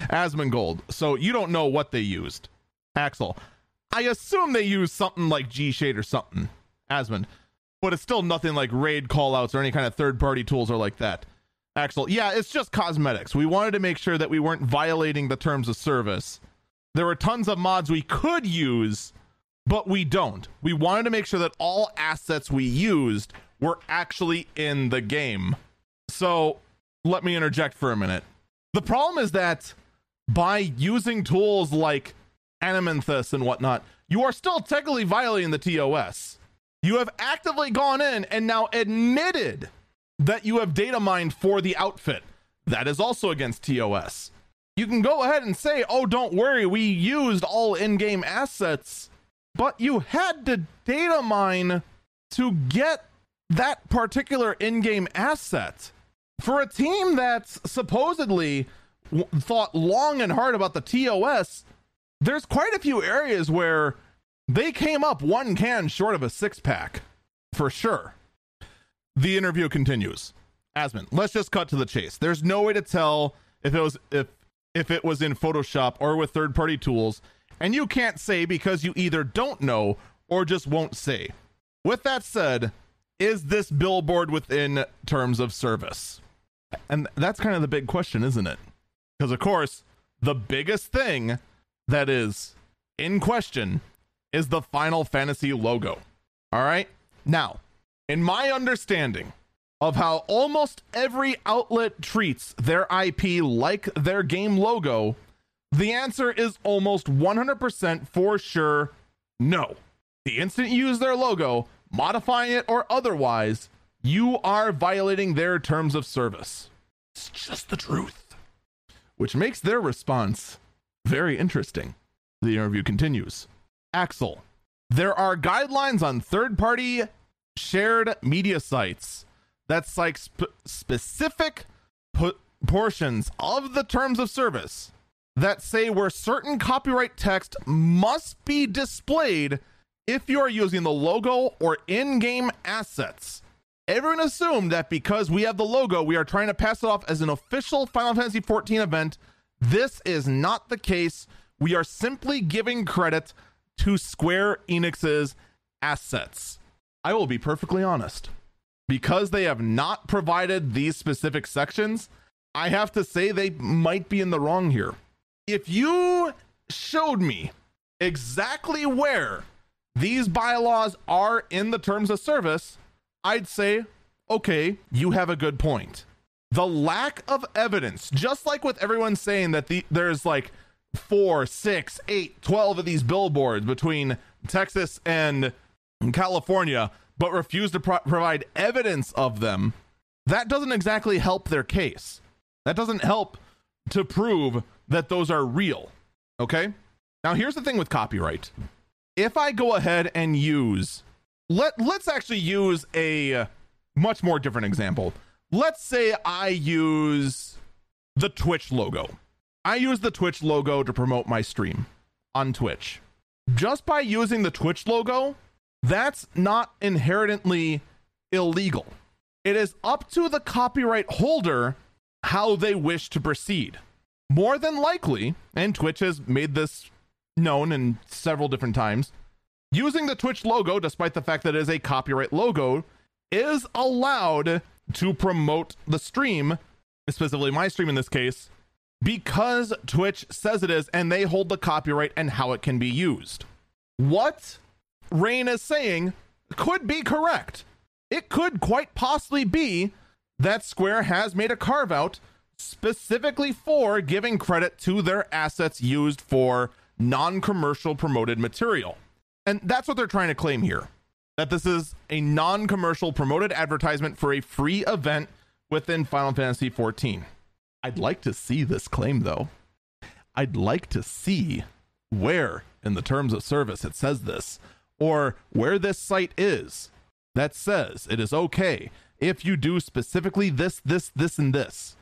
Asmongold. So you don't know what they used. Axel. I assume they used something like G Shade or something. Asmon. But it's still nothing like raid callouts or any kind of third party tools or like that. Axel, yeah, it's just cosmetics. We wanted to make sure that we weren't violating the terms of service. There were tons of mods we could use, but we don't. We wanted to make sure that all assets we used were actually in the game. So let me interject for a minute. The problem is that by using tools like Animanthus and whatnot, you are still technically violating the TOS. You have actively gone in and now admitted that you have data mined for the outfit. That is also against TOS. You can go ahead and say, oh, don't worry, we used all in game assets, but you had to data mine to get that particular in game asset. For a team that's supposedly w- thought long and hard about the TOS, there's quite a few areas where they came up one can short of a six pack, for sure. The interview continues. Asmon, let's just cut to the chase. There's no way to tell if it was if if it was in Photoshop or with third-party tools, and you can't say because you either don't know or just won't say. With that said, is this billboard within terms of service? And that's kind of the big question, isn't it? Because of course, the biggest thing that is in question is the Final Fantasy logo. All right? Now, in my understanding of how almost every outlet treats their IP like their game logo, the answer is almost 100% for sure no. The instant you use their logo, modifying it or otherwise, you are violating their terms of service. It's just the truth. Which makes their response very interesting. The interview continues. Axel, there are guidelines on third party shared media sites that cite sp- specific portions of the terms of service that say where certain copyright text must be displayed if you are using the logo or in game assets. Everyone assumed that because we have the logo, we are trying to pass it off as an official Final Fantasy XIV event. This is not the case. We are simply giving credit to Square Enix's assets. I will be perfectly honest. Because they have not provided these specific sections, I have to say they might be in the wrong here. If you showed me exactly where these bylaws are in the terms of service, I'd say, okay, you have a good point. The lack of evidence, just like with everyone saying that the, there's like four, six, eight, 12 of these billboards between Texas and California, but refuse to pro- provide evidence of them, that doesn't exactly help their case. That doesn't help to prove that those are real. Okay? Now here's the thing with copyright. If I go ahead and use let let's actually use a uh, much more different example. Let's say I use the Twitch logo. I use the Twitch logo to promote my stream on Twitch. Just by using the Twitch logo, that's not inherently illegal. It is up to the copyright holder how they wish to proceed. More than likely, and Twitch has made this known in several different times, using the Twitch logo, despite the fact that it is a copyright logo, is allowed to promote the stream, specifically my stream in this case, because Twitch says it is and they hold the copyright and how it can be used. What Rain is saying could be correct. It could quite possibly be that Square has made a carve out specifically for giving credit to their assets used for non commercial promoted material. And that's what they're trying to claim here that this is a non commercial promoted advertisement for a free event within Final Fantasy XIV. I'd like to see this claim though. I'd like to see where in the terms of service it says this or where this site is. that says it is okay if you do specifically this, this, this, and this.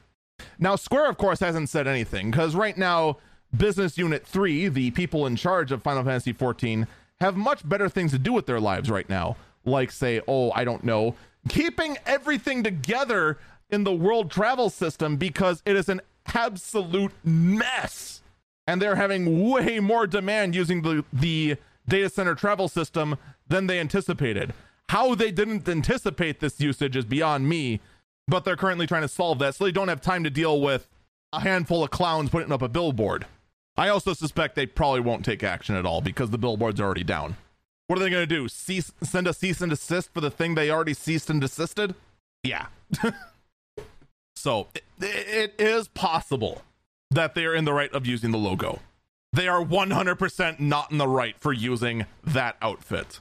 Now, Square, of course, hasn't said anything because right now, Business Unit 3, the people in charge of Final Fantasy 14, have much better things to do with their lives right now. Like, say, oh, I don't know, keeping everything together in the world travel system because it is an absolute mess. And they're having way more demand using the, the data center travel system than they anticipated. How they didn't anticipate this usage is beyond me, but they're currently trying to solve that so they don't have time to deal with a handful of clowns putting up a billboard. I also suspect they probably won't take action at all because the billboard's already down. What are they going to do? Cease, send a cease and desist for the thing they already ceased and desisted? Yeah. so it, it is possible that they are in the right of using the logo. They are 100% not in the right for using that outfit.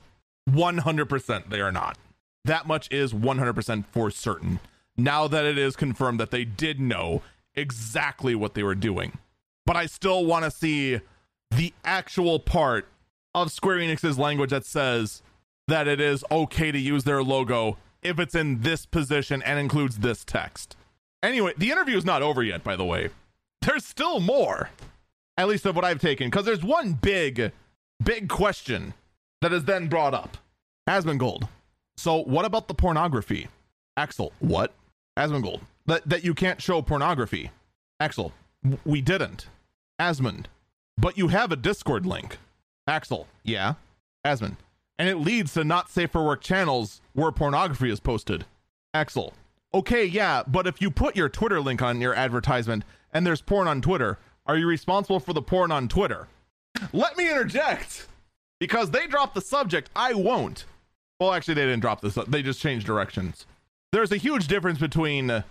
100% they are not. That much is 100% for certain. Now that it is confirmed that they did know exactly what they were doing. But I still want to see the actual part of Square Enix's language that says that it is okay to use their logo if it's in this position and includes this text. Anyway, the interview is not over yet, by the way. There's still more, at least of what I've taken, because there's one big, big question that is then brought up. Asmongold. So, what about the pornography? Axel, what? Asmongold. That, that you can't show pornography. Axel, we didn't. Asmund, but you have a Discord link. Axel, yeah. Asmund, and it leads to not safe for work channels where pornography is posted. Axel, okay, yeah, but if you put your Twitter link on your advertisement and there's porn on Twitter, are you responsible for the porn on Twitter? Let me interject because they dropped the subject. I won't. Well, actually, they didn't drop this. They just changed directions. There's a huge difference between uh,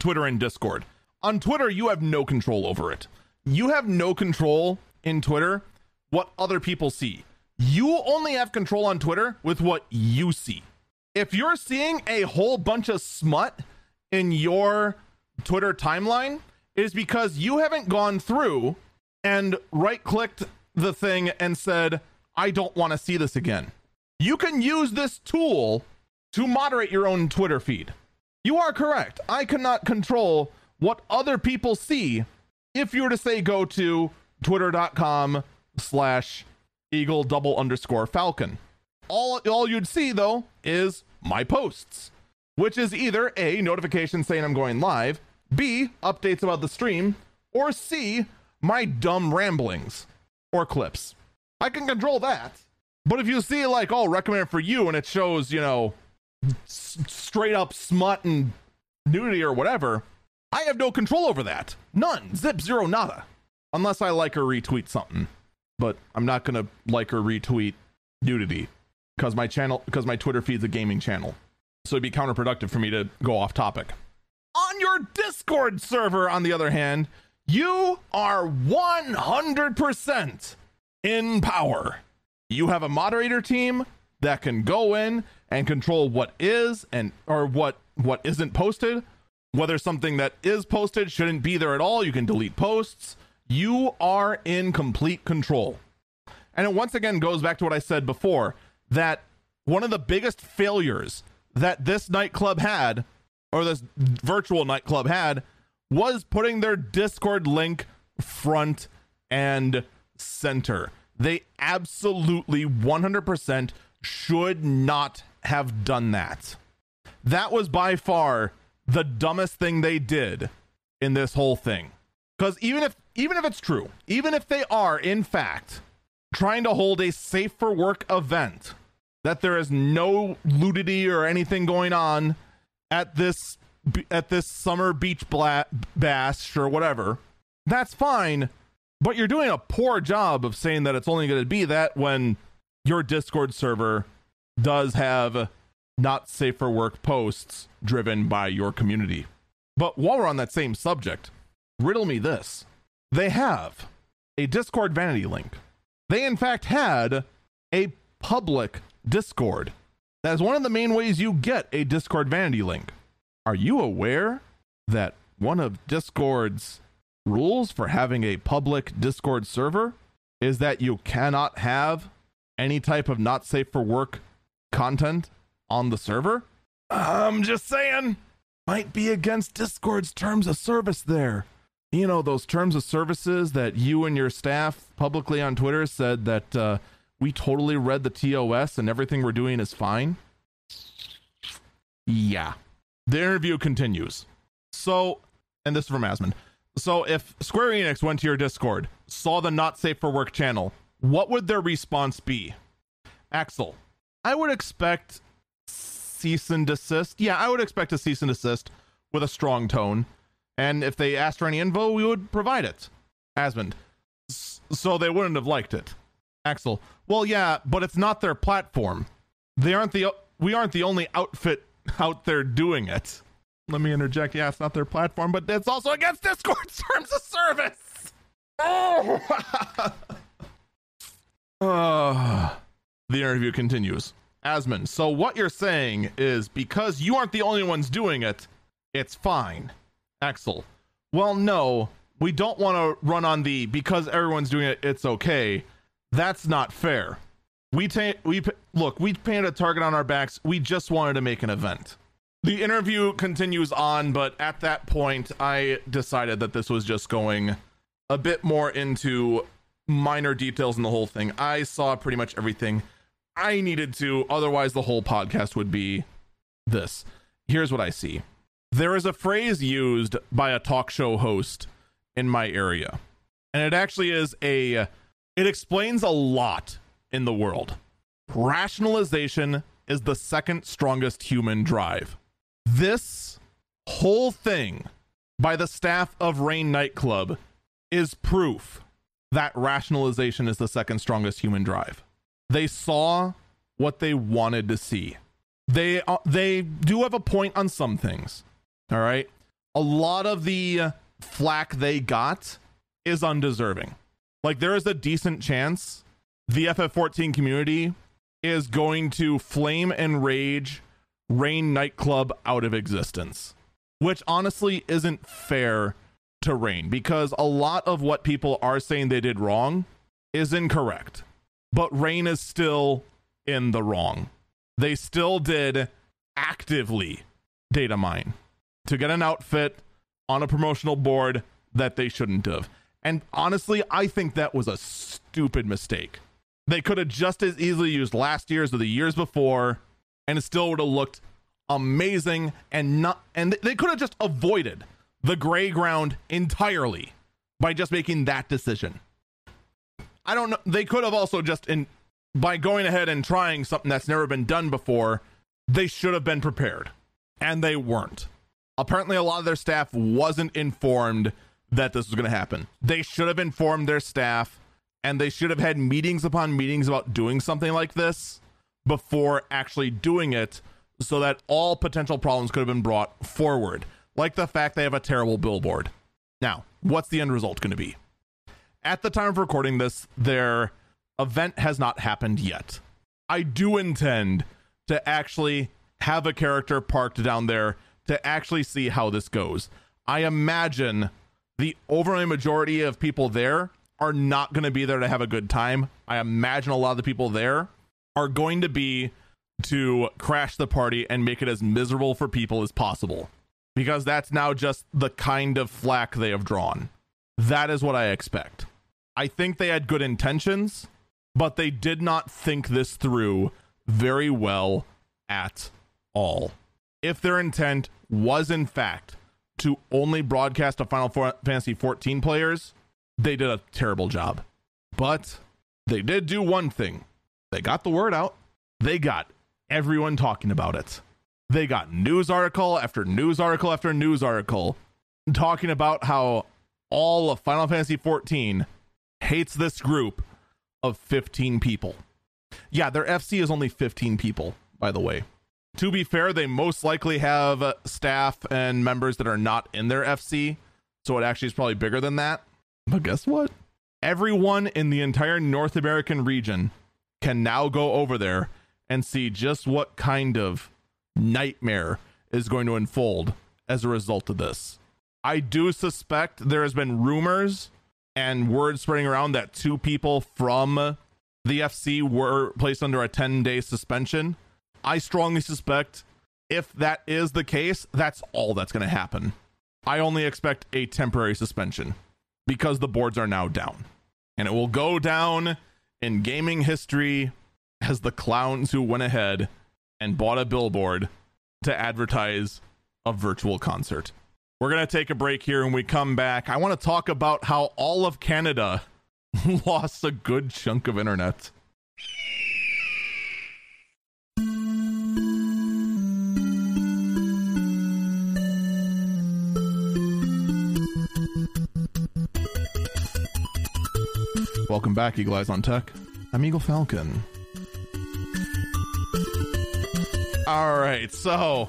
Twitter and Discord. On Twitter, you have no control over it. You have no control in Twitter what other people see. You only have control on Twitter with what you see. If you're seeing a whole bunch of smut in your Twitter timeline, it is because you haven't gone through and right clicked the thing and said, I don't want to see this again. You can use this tool to moderate your own Twitter feed. You are correct. I cannot control what other people see if you were to say go to twitter.com slash eagle double underscore falcon. All, all you'd see though is my posts, which is either A, notification saying I'm going live, B, updates about the stream, or C, my dumb ramblings or clips. I can control that. But if you see like, oh, recommended for you and it shows, you know, straight up smut and nudity or whatever, I have no control over that. None. Zip zero nada. Unless I like or retweet something. But I'm not gonna like or retweet nudity. Because my channel because my Twitter feed's a gaming channel. So it'd be counterproductive for me to go off topic. On your Discord server, on the other hand, you are 100% in power. You have a moderator team that can go in and control what is and or what what isn't posted whether something that is posted shouldn't be there at all. You can delete posts. You are in complete control. And it once again goes back to what I said before that one of the biggest failures that this nightclub had, or this virtual nightclub had, was putting their Discord link front and center. They absolutely 100% should not have done that. That was by far the dumbest thing they did in this whole thing. Because even if even if it's true, even if they are in fact trying to hold a safe for work event, that there is no nudity or anything going on at this at this summer beach bla- bash or whatever, that's fine. But you're doing a poor job of saying that it's only going to be that when your Discord server does have not safe for work posts driven by your community. But while we're on that same subject, riddle me this. They have a Discord vanity link. They, in fact, had a public Discord. That is one of the main ways you get a Discord vanity link. Are you aware that one of Discord's rules for having a public Discord server is that you cannot have any type of not safe for work content on the server. I'm just saying, might be against Discord's terms of service there. You know, those terms of services that you and your staff publicly on Twitter said that uh, we totally read the TOS and everything we're doing is fine. Yeah. The interview continues. So, and this is from Asmund. So, if Square Enix went to your Discord, saw the not safe for work channel, what would their response be? Axel, I would expect cease and desist. Yeah, I would expect a cease and desist with a strong tone. And if they asked for any info, we would provide it. Asmund, so they wouldn't have liked it. Axel, well, yeah, but it's not their platform. They aren't the we aren't the only outfit out there doing it. Let me interject. Yeah, it's not their platform, but it's also against Discord's terms of service. Oh. uh, the interview continues. Asmund, so what you're saying is because you aren't the only ones doing it, it's fine. Axel, well, no, we don't want to run on the because everyone's doing it, it's okay. That's not fair. We ta- we look, we painted a target on our backs. We just wanted to make an event. The interview continues on, but at that point, I decided that this was just going a bit more into minor details in the whole thing. I saw pretty much everything I needed to, otherwise, the whole podcast would be this. Here's what I see there is a phrase used by a talk show host in my area, and it actually is a, it explains a lot in the world. Rationalization is the second strongest human drive. This whole thing by the staff of Rain Nightclub is proof that rationalization is the second strongest human drive. They saw what they wanted to see. They uh, they do have a point on some things. All right? A lot of the flack they got is undeserving. Like there is a decent chance the FF14 community is going to flame and rage Rain Nightclub out of existence, which honestly isn't fair to Rain because a lot of what people are saying they did wrong is incorrect. But Rain is still in the wrong. They still did actively data mine to get an outfit on a promotional board that they shouldn't have. And honestly, I think that was a stupid mistake. They could have just as easily used last year's or the years before and it still would have looked amazing and not and they could have just avoided the gray ground entirely by just making that decision. I don't know they could have also just in by going ahead and trying something that's never been done before, they should have been prepared and they weren't. Apparently a lot of their staff wasn't informed that this was going to happen. They should have informed their staff and they should have had meetings upon meetings about doing something like this before actually doing it so that all potential problems could have been brought forward, like the fact they have a terrible billboard. Now, what's the end result going to be? At the time of recording this, their event has not happened yet. I do intend to actually have a character parked down there to actually see how this goes. I imagine the overwhelming majority of people there are not going to be there to have a good time. I imagine a lot of the people there are going to be to crash the party and make it as miserable for people as possible because that's now just the kind of flack they have drawn. That is what I expect. I think they had good intentions, but they did not think this through very well at all. If their intent was in fact to only broadcast to Final Fantasy 14 players, they did a terrible job. But they did do one thing they got the word out. They got everyone talking about it. They got news article after news article after news article talking about how all of Final Fantasy 14 hates this group of 15 people. Yeah, their FC is only 15 people, by the way. To be fair, they most likely have staff and members that are not in their FC, so it actually is probably bigger than that. But guess what? Everyone in the entire North American region can now go over there and see just what kind of nightmare is going to unfold as a result of this. I do suspect there has been rumors and word spreading around that two people from the FC were placed under a 10 day suspension. I strongly suspect if that is the case, that's all that's going to happen. I only expect a temporary suspension because the boards are now down. And it will go down in gaming history as the clowns who went ahead and bought a billboard to advertise a virtual concert. We're going to take a break here and we come back. I want to talk about how all of Canada lost a good chunk of internet. Welcome back, Eagle Eyes on Tech. I'm Eagle Falcon. All right, so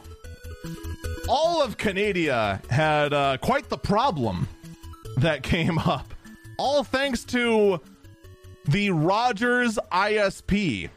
all of Canada had uh, quite the problem that came up, all thanks to the Rogers ISP.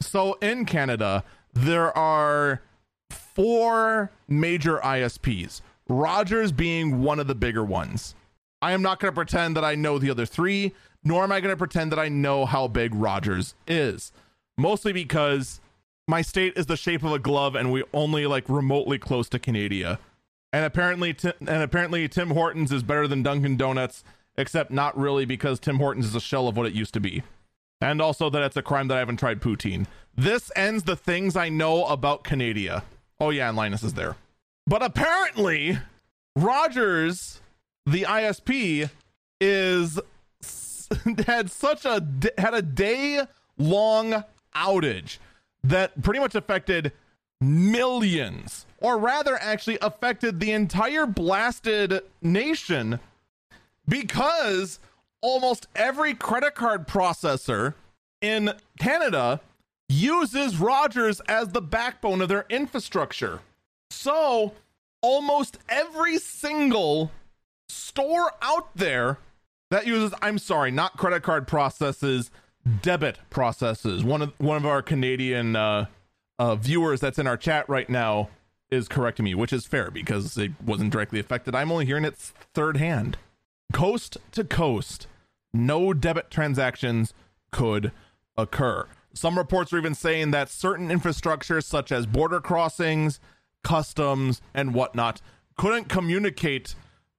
So in Canada, there are four major ISPs, Rogers being one of the bigger ones. I am not going to pretend that I know the other three, nor am I going to pretend that I know how big Rogers is. Mostly because my state is the shape of a glove and we only like remotely close to Canada. And apparently and apparently Tim Hortons is better than Dunkin Donuts, except not really because Tim Hortons is a shell of what it used to be. And also that it's a crime that I haven't tried poutine. This ends the things I know about Canada. Oh yeah, and Linus is there. But apparently Rogers, the ISP, is had such a had a day long outage that pretty much affected millions or rather actually affected the entire blasted nation because almost every credit card processor in Canada uses Rogers as the backbone of their infrastructure. So, almost every single store out there that uses I'm sorry, not credit card processes, debit processes. One of one of our Canadian uh, uh, viewers that's in our chat right now is correcting me, which is fair because it wasn't directly affected. I'm only hearing it third hand. Coast to coast, no debit transactions could occur. Some reports are even saying that certain infrastructures, such as border crossings, customs, and whatnot, couldn't communicate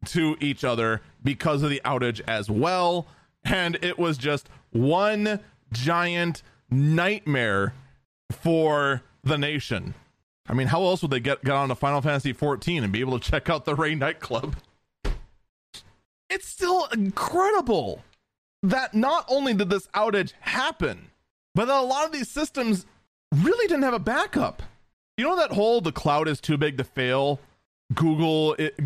to each other because of the outage as well. And it was just one giant nightmare for the nation. I mean, how else would they get, get on to Final Fantasy 14 and be able to check out the Rain nightclub? It's still incredible that not only did this outage happen, but that a lot of these systems really didn't have a backup. You know that whole the cloud is too big to fail? Google it,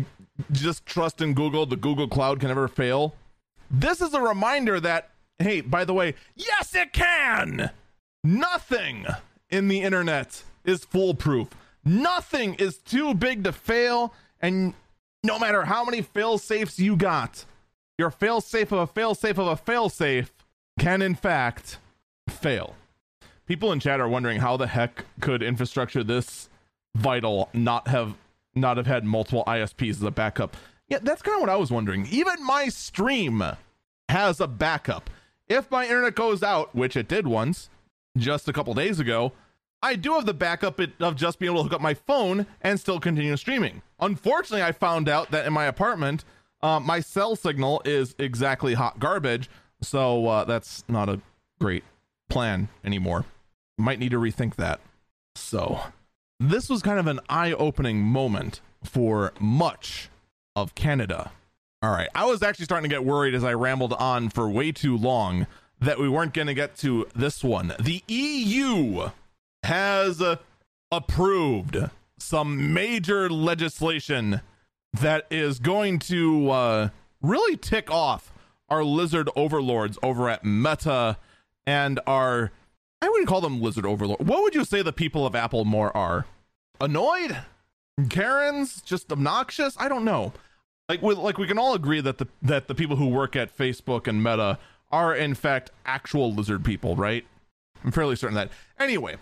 just trust in Google, the Google cloud can never fail. This is a reminder that, hey, by the way, yes, it can. Nothing in the internet is foolproof. Nothing is too big to fail. And no matter how many fail safes you got, your fail safe of a fail safe of a fail safe can, in fact, fail. People in chat are wondering how the heck could infrastructure this vital not have not have had multiple ISPs as a backup. Yeah, that's kind of what I was wondering. Even my stream has a backup. If my internet goes out, which it did once, just a couple days ago, I do have the backup of just being able to hook up my phone and still continue streaming. Unfortunately, I found out that in my apartment, uh, my cell signal is exactly hot garbage, so uh, that's not a great plan anymore. Might need to rethink that. So, this was kind of an eye opening moment for much of Canada. All right. I was actually starting to get worried as I rambled on for way too long that we weren't going to get to this one. The EU has uh, approved some major legislation that is going to uh, really tick off our lizard overlords over at Meta and our I wouldn't call them lizard overlord. What would you say the people of Apple more are? Annoyed? Karens? Just obnoxious? I don't know. Like we like we can all agree that the that the people who work at Facebook and Meta are in fact actual lizard people, right? I'm fairly certain that. Anyway,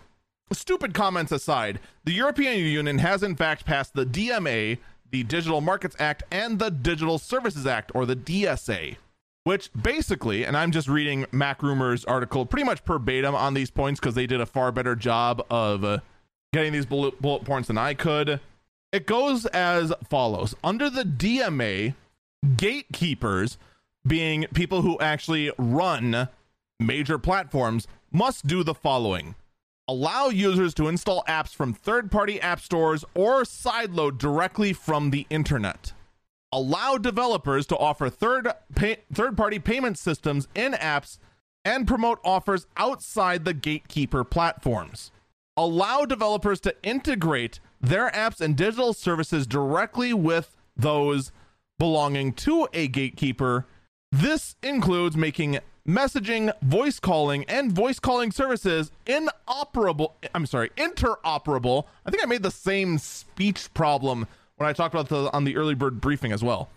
stupid comments aside, the European Union has in fact passed the DMA, the Digital Markets Act, and the Digital Services Act, or the DSA which basically, and I'm just reading MacRumors article pretty much verbatim on these points because they did a far better job of uh, getting these bullet, bullet points than I could. It goes as follows Under the DMA, gatekeepers, being people who actually run major platforms, must do the following allow users to install apps from third party app stores or sideload directly from the internet. Allow developers to offer third pay, third party payment systems in apps and promote offers outside the gatekeeper platforms. Allow developers to integrate their apps and digital services directly with those belonging to a gatekeeper. This includes making messaging, voice calling, and voice calling services inoperable. I'm sorry, interoperable. I think I made the same speech problem when I talked about the on the early bird briefing as well.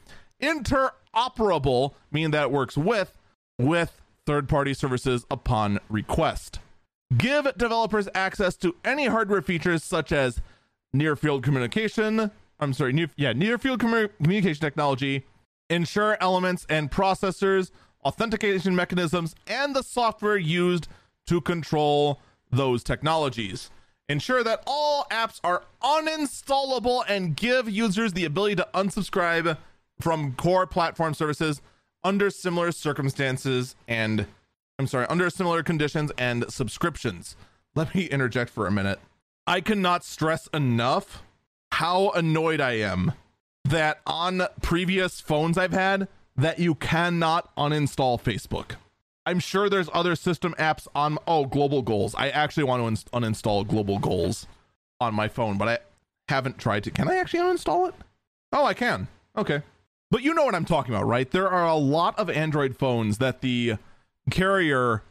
Interoperable meaning that it works with with third-party services upon request. Give developers access to any hardware features such as near field communication. I'm sorry, near, yeah, near field communication technology, ensure elements and processors authentication mechanisms, and the software used to control those technologies. Ensure that all apps are uninstallable and give users the ability to unsubscribe from core platform services under similar circumstances and I'm sorry, under similar conditions and subscriptions. Let me interject for a minute. I cannot stress enough how annoyed I am that on previous phones I've had, that you cannot uninstall Facebook. I'm sure there's other system apps on oh global goals. I actually want to un- uninstall global goals on my phone, but I haven't tried to. Can I actually uninstall it? Oh, I can. Okay. But you know what I'm talking about, right? There are a lot of Android phones that the carrier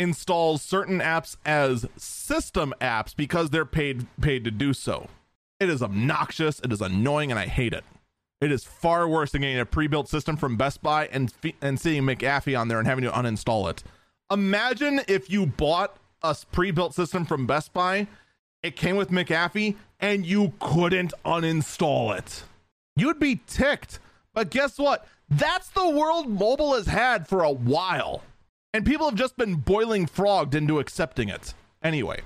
installs certain apps as system apps because they're paid paid to do so. It is obnoxious, it is annoying and I hate it. It is far worse than getting a pre-built system from Best Buy and and seeing McAfee on there and having to uninstall it. Imagine if you bought a pre-built system from Best Buy, it came with McAfee, and you couldn't uninstall it. You'd be ticked. But guess what? That's the world mobile has had for a while. And people have just been boiling frogged into accepting it. Anyway,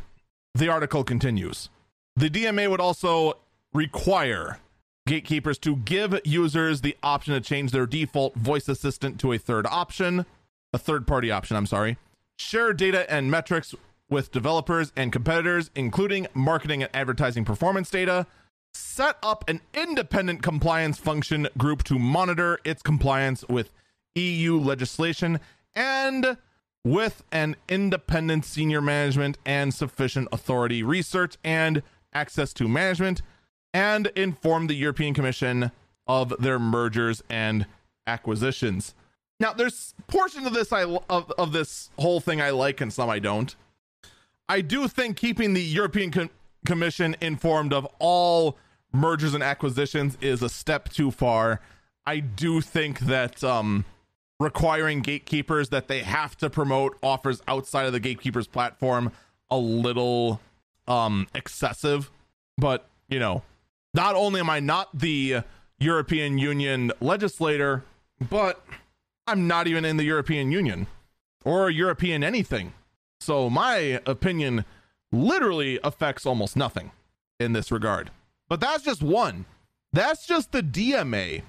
the article continues. The DMA would also require gatekeepers to give users the option to change their default voice assistant to a third option, a third party option, I'm sorry. Share data and metrics with developers and competitors, including marketing and advertising performance data. Set up an independent compliance function group to monitor its compliance with EU legislation and with an independent senior management and sufficient authority, research, and access to management and inform the European Commission of their mergers and acquisitions. Now, there's portions of this I of, of this whole thing I like and some I don't. I do think keeping the European Com- Commission informed of all mergers and acquisitions is a step too far. I do think that um, requiring gatekeepers that they have to promote offers outside of the gatekeepers platform a little um, excessive, but you know, not only am I not the European Union legislator, but I'm not even in the European Union or European anything. So my opinion literally affects almost nothing in this regard. But that's just one. That's just the DMA.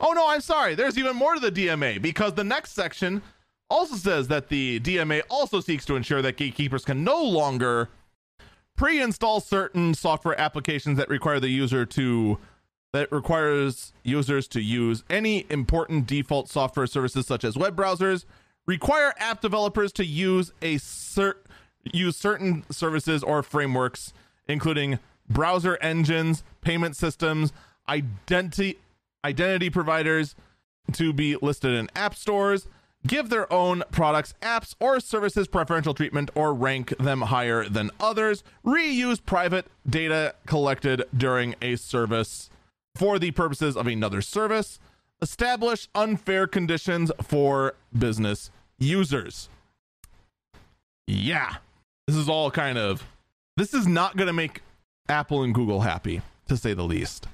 Oh no, I'm sorry. There's even more to the DMA because the next section also says that the DMA also seeks to ensure that gatekeepers can no longer pre-install certain software applications that require the user to that requires users to use any important default software services such as web browsers require app developers to use a cert use certain services or frameworks including browser engines payment systems identity identity providers to be listed in app stores give their own products, apps, or services preferential treatment or rank them higher than others, reuse private data collected during a service for the purposes of another service, establish unfair conditions for business users. Yeah, this is all kind of, this is not going to make Apple and Google happy, to say the least.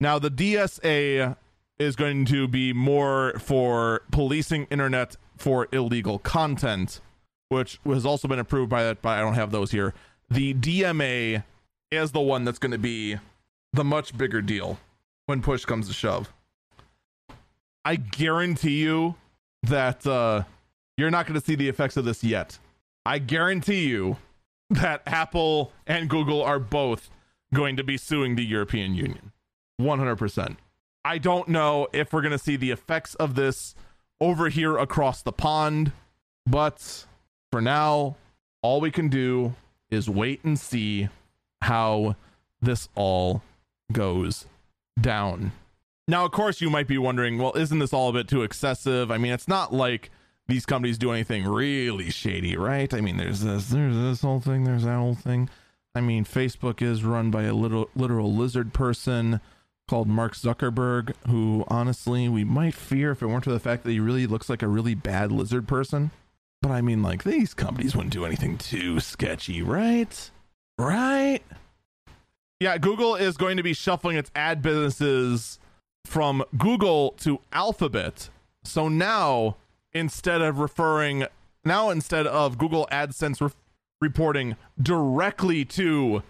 Now, the DSA is going to be more for policing internet for illegal content, which has also been approved by that. But I don't have those here. The DMA is the one that's going to be the much bigger deal when push comes to shove. I guarantee you that uh, you're not going to see the effects of this yet. I guarantee you that Apple and Google are both going to be suing the European Union. 100%. I don't know if we're going to see the effects of this over here across the pond, but for now, all we can do is wait and see how this all goes down. Now, of course, you might be wondering, well, isn't this all a bit too excessive? I mean, it's not like these companies do anything really shady, right? I mean, there's this, there's this whole thing, there's that whole thing. I mean, Facebook is run by a little literal lizard person called Mark Zuckerberg, who honestly we might fear if it weren't for the fact that he really looks like a really bad lizard person. But I mean, like these companies wouldn't do anything too sketchy, right? Right? Yeah, Google is going to be shuffling its ad businesses from Google to Alphabet. So now, instead of referring, now instead of Google AdSense re- reporting directly to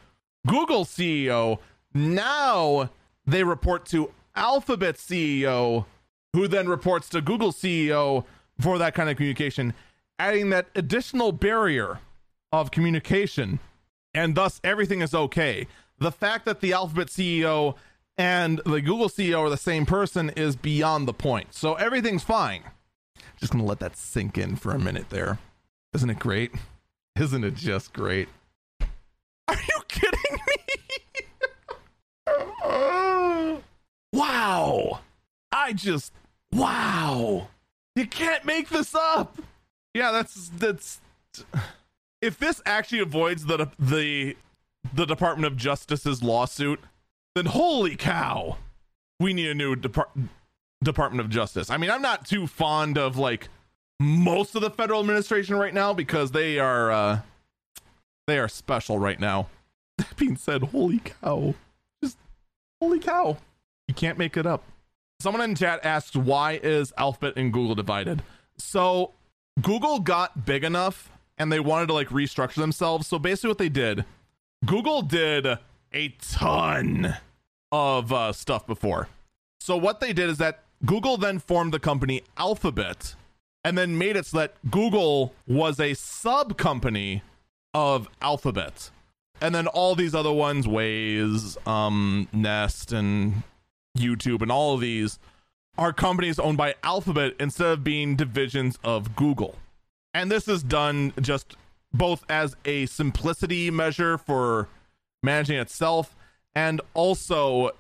Google CEO, now they report to Alphabet CEO, who then reports to Google CEO for that kind of communication, adding that additional barrier of communication. And thus, everything is okay. The fact that the Alphabet CEO and the Google CEO are the same person is beyond the point. So everything's fine. Just gonna let that sink in for a minute there. Isn't it great? Isn't it just great? Are you kidding me? Wow. I just wow. You can't make this up. Yeah, that's that's if this actually avoids the the the Department of Justice's lawsuit, then holy cow, we need a new Depart- Department of Justice. I mean, I'm not too fond of like most of the federal administration right now because they are uh they are special right now. That being said, holy cow. Holy cow. You can't make it up. Someone in chat asks why is Alphabet and Google divided? So Google got big enough and they wanted to like restructure themselves. So basically what they did, Google did a ton of uh, stuff before. So what they did is that Google then formed the company Alphabet and then made it so that Google was a sub company of Alphabet. And then all these other ones, Waze, um, Nest, and YouTube, and all of these are companies owned by Alphabet instead of being divisions of Google. And this is done just both as a simplicity measure for managing itself and also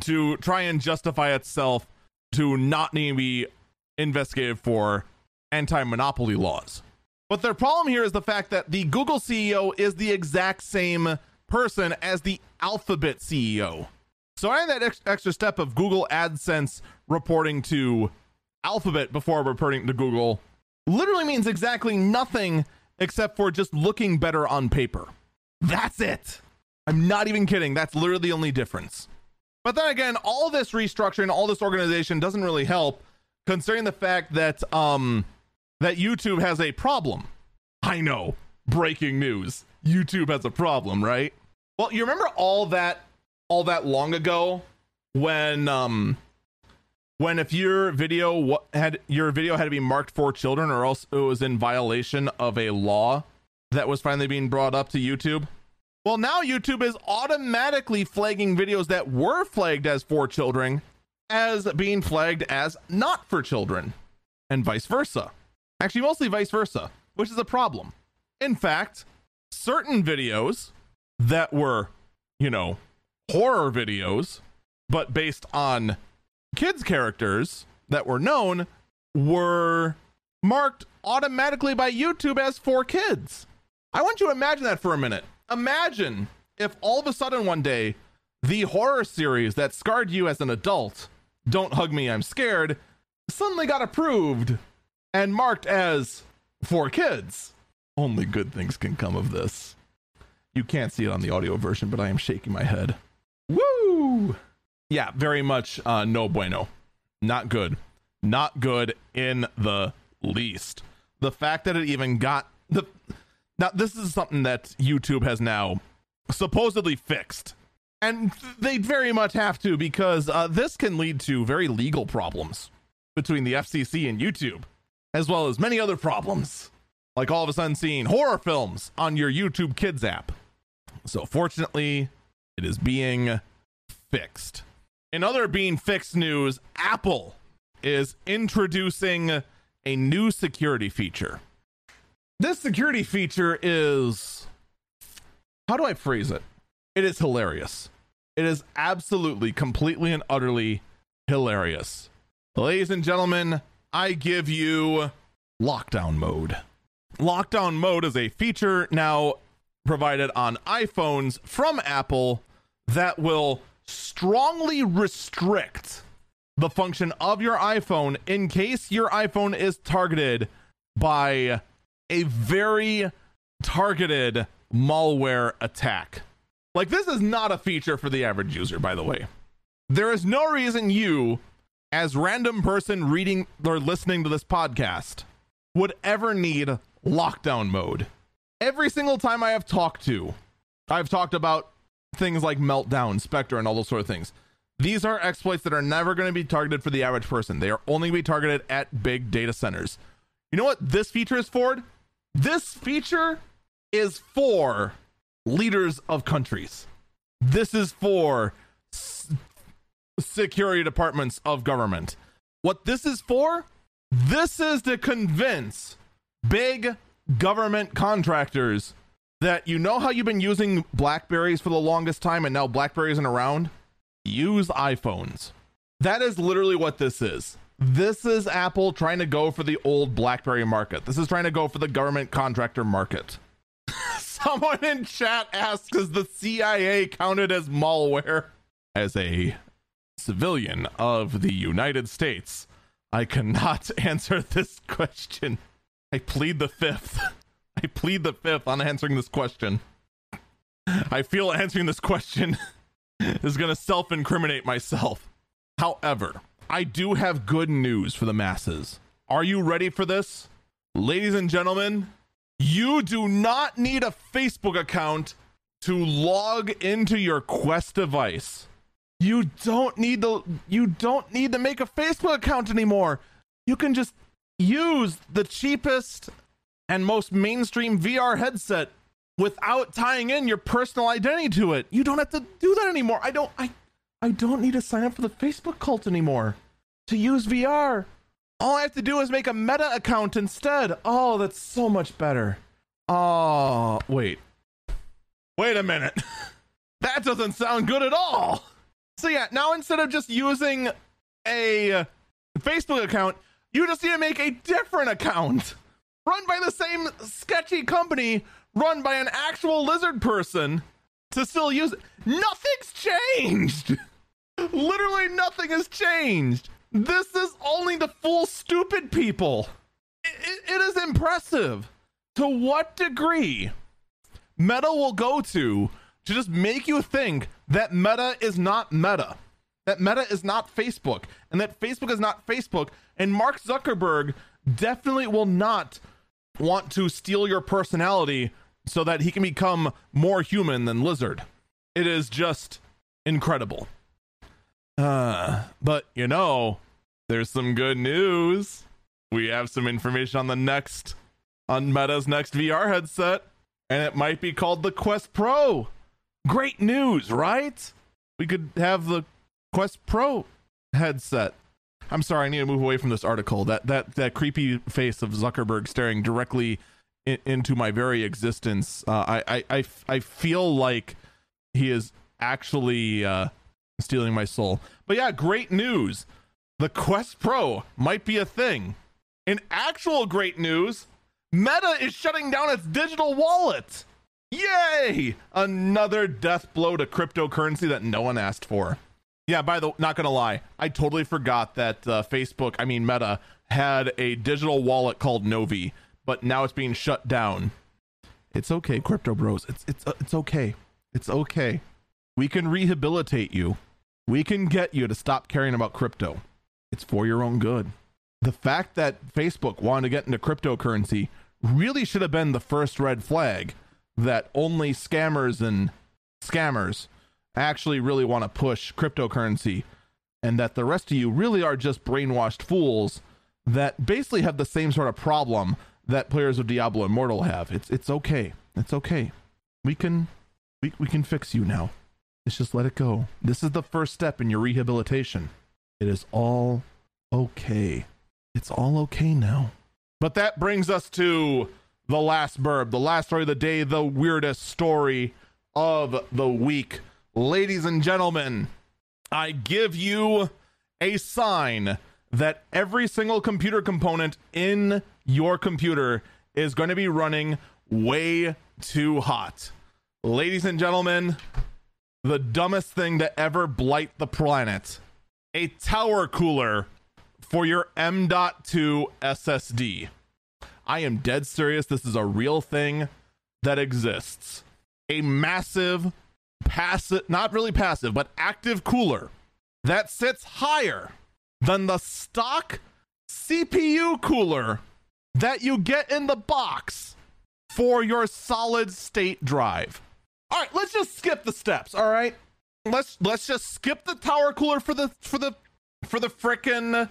to try and justify itself to not need to be investigated for anti monopoly laws. But their problem here is the fact that the Google CEO is the exact same person as the Alphabet CEO. So adding that ex- extra step of Google AdSense reporting to Alphabet before reporting to Google literally means exactly nothing except for just looking better on paper. That's it. I'm not even kidding. That's literally the only difference. But then again, all this restructuring, all this organization doesn't really help, considering the fact that um that YouTube has a problem. I know. Breaking news. YouTube has a problem, right? Well, you remember all that all that long ago when um when if your video had your video had to be marked for children or else it was in violation of a law that was finally being brought up to YouTube. Well, now YouTube is automatically flagging videos that were flagged as for children as being flagged as not for children, and vice versa. Actually, mostly vice versa, which is a problem. In fact, certain videos that were, you know, horror videos, but based on kids' characters that were known, were marked automatically by YouTube as for kids. I want you to imagine that for a minute. Imagine if all of a sudden one day the horror series that scarred you as an adult, Don't Hug Me, I'm Scared, suddenly got approved and marked as for kids. Only good things can come of this. You can't see it on the audio version, but I am shaking my head. Woo! Yeah, very much uh, no bueno. Not good. Not good in the least. The fact that it even got the now this is something that YouTube has now supposedly fixed. And they very much have to because uh, this can lead to very legal problems between the FCC and YouTube, as well as many other problems, like all of a sudden seeing horror films on your YouTube Kids app. So, fortunately, it is being fixed. In other being fixed news, Apple is introducing a new security feature. This security feature is how do I phrase it? It is hilarious. It is absolutely, completely, and utterly hilarious. Ladies and gentlemen, I give you lockdown mode. Lockdown mode is a feature now provided on iPhones from Apple that will strongly restrict the function of your iPhone in case your iPhone is targeted by a very targeted malware attack. Like, this is not a feature for the average user, by the way. There is no reason you, as random person reading or listening to this podcast, would ever need lockdown mode. Every single time I have talked to, I've talked about things like Meltdown, Spectre, and all those sort of things. These are exploits that are never going to be targeted for the average person. They are only going to be targeted at big data centers. You know what this feature is for? This feature is for leaders of countries. This is for security departments of government. What this is for? This is to convince big government contractors that you know how you've been using Blackberries for the longest time and now Blackberry isn't around? Use iPhones. That is literally what this is. This is Apple trying to go for the old BlackBerry market. This is trying to go for the government contractor market. Someone in chat asks, is the CIA counted as malware? As a civilian of the United States, I cannot answer this question. I plead the fifth. I plead the fifth on answering this question. I feel answering this question is going to self incriminate myself. However, I do have good news for the masses. Are you ready for this? Ladies and gentlemen, you do not need a Facebook account to log into your Quest device. You don't need to you don't need to make a Facebook account anymore. You can just use the cheapest and most mainstream VR headset without tying in your personal identity to it. You don't have to do that anymore. I don't I I don't need to sign up for the Facebook cult anymore to use VR. All I have to do is make a meta account instead. Oh, that's so much better. Oh, wait. Wait a minute. that doesn't sound good at all. So, yeah, now instead of just using a Facebook account, you just need to make a different account run by the same sketchy company, run by an actual lizard person to still use it. Nothing's changed. Literally nothing has changed. This is only the full stupid people. It, it is impressive to what degree Meta will go to to just make you think that Meta is not Meta, that Meta is not Facebook, and that Facebook is not Facebook, and Mark Zuckerberg definitely will not want to steal your personality so that he can become more human than Lizard. It is just incredible. Uh, but you know, there's some good news. We have some information on the next on Meta's next VR headset, and it might be called the Quest Pro. Great news, right? We could have the Quest Pro headset. I'm sorry, I need to move away from this article. That that that creepy face of Zuckerberg staring directly in, into my very existence. Uh, I, I I I feel like he is actually uh, stealing my soul. But yeah, great news. The Quest Pro might be a thing. In actual great news, Meta is shutting down its digital wallet. Yay! Another death blow to cryptocurrency that no one asked for. Yeah, by the not gonna lie, I totally forgot that uh, Facebook, I mean Meta, had a digital wallet called Novi, but now it's being shut down. It's okay, crypto bros. It's it's uh, it's okay. It's okay. We can rehabilitate you. We can get you to stop caring about crypto. It's for your own good. The fact that Facebook wanted to get into cryptocurrency really should have been the first red flag that only scammers and scammers actually really want to push cryptocurrency and that the rest of you really are just brainwashed fools that basically have the same sort of problem that players of Diablo Immortal have. It's it's okay. It's okay. We can we, we can fix you now. Let's just let it go. This is the first step in your rehabilitation. It is all okay. It's all okay now. But that brings us to the last burb, the last story of the day, the weirdest story of the week. Ladies and gentlemen, I give you a sign that every single computer component in your computer is going to be running way too hot. Ladies and gentlemen, the dumbest thing to ever blight the planet a tower cooler for your M.2 SSD. I am dead serious. This is a real thing that exists. A massive, passive, not really passive, but active cooler that sits higher than the stock CPU cooler that you get in the box for your solid state drive. All right, let's just skip the steps, all right? Let's let's just skip the tower cooler for the for the for the frickin'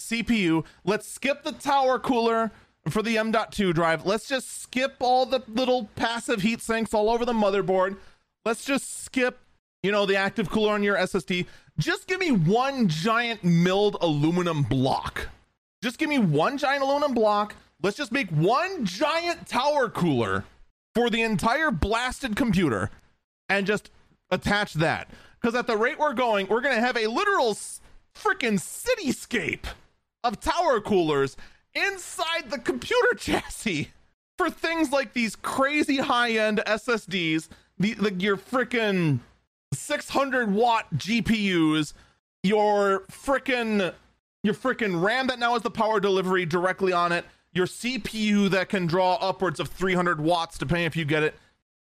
CPU. Let's skip the tower cooler for the M.2 drive. Let's just skip all the little passive heat sinks all over the motherboard. Let's just skip, you know, the active cooler on your SSD. Just give me one giant milled aluminum block. Just give me one giant aluminum block. Let's just make one giant tower cooler for the entire blasted computer and just attach that. Because at the rate we're going, we're going to have a literal freaking cityscape of tower coolers inside the computer chassis for things like these crazy high end SSDs, the, the your freaking 600 watt GPUs, your freaking your freaking RAM that now has the power delivery directly on it, your CPU that can draw upwards of 300 watts depending if you get it.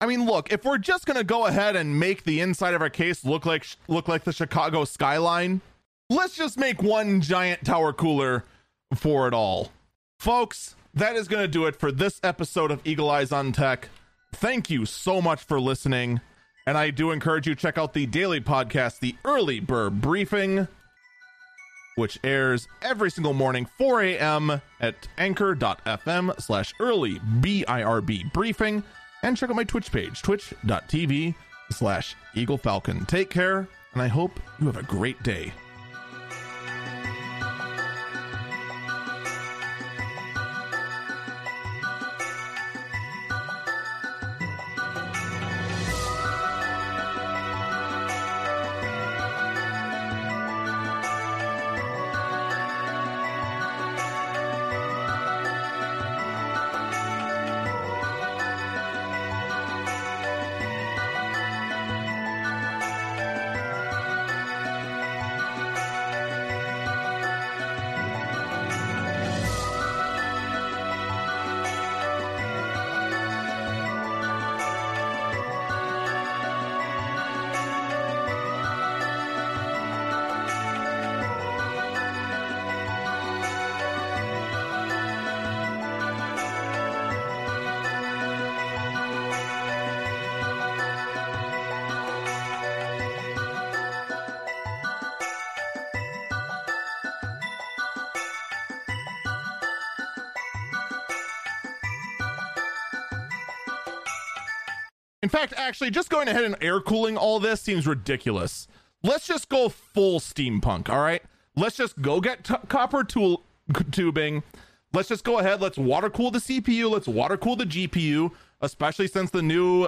I mean, look, if we're just gonna go ahead and make the inside of our case look like look like the Chicago skyline, let's just make one giant tower cooler for it all. Folks, that is going to do it for this episode of Eagle Eyes on Tech. Thank you so much for listening. And I do encourage you to check out the daily podcast, The Early Birb Briefing, which airs every single morning, 4 a.m. at anchor.fm slash early B-I-R-B briefing. And check out my Twitch page, twitch.tv slash Eagle Falcon. Take care, and I hope you have a great day. Actually, just going ahead and air cooling all this seems ridiculous. Let's just go full steampunk, all right? Let's just go get t- copper tool tubing. Let's just go ahead. Let's water cool the CPU. Let's water cool the GPU, especially since the new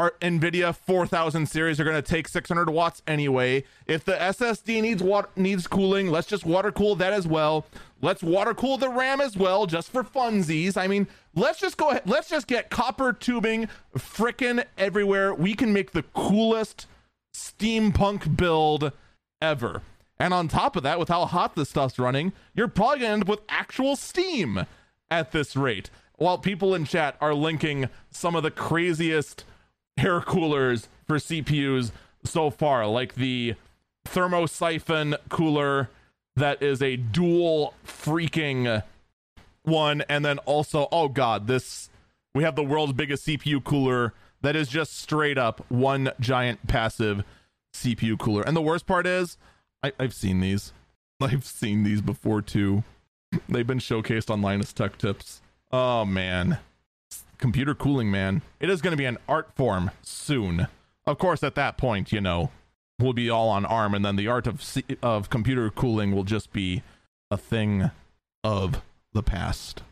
our NVIDIA 4000 series are going to take 600 watts anyway. If the SSD needs water needs cooling, let's just water cool that as well. Let's water cool the RAM as well, just for funsies. I mean, let's just go ahead. Let's just get copper tubing frickin' everywhere. We can make the coolest steampunk build ever. And on top of that, with how hot this stuff's running, you're probably gonna end up with actual steam at this rate. While people in chat are linking some of the craziest air coolers for CPUs so far, like the thermosiphon cooler that is a dual freaking one, and then also, oh god, this we have the world's biggest CPU cooler that is just straight up one giant passive CPU cooler. And the worst part is, I, I've seen these. I've seen these before too. They've been showcased on Linus Tech Tips. Oh man. Computer cooling, man. It is going to be an art form soon. Of course, at that point, you know, we'll be all on ARM, and then the art of of computer cooling will just be a thing of the past.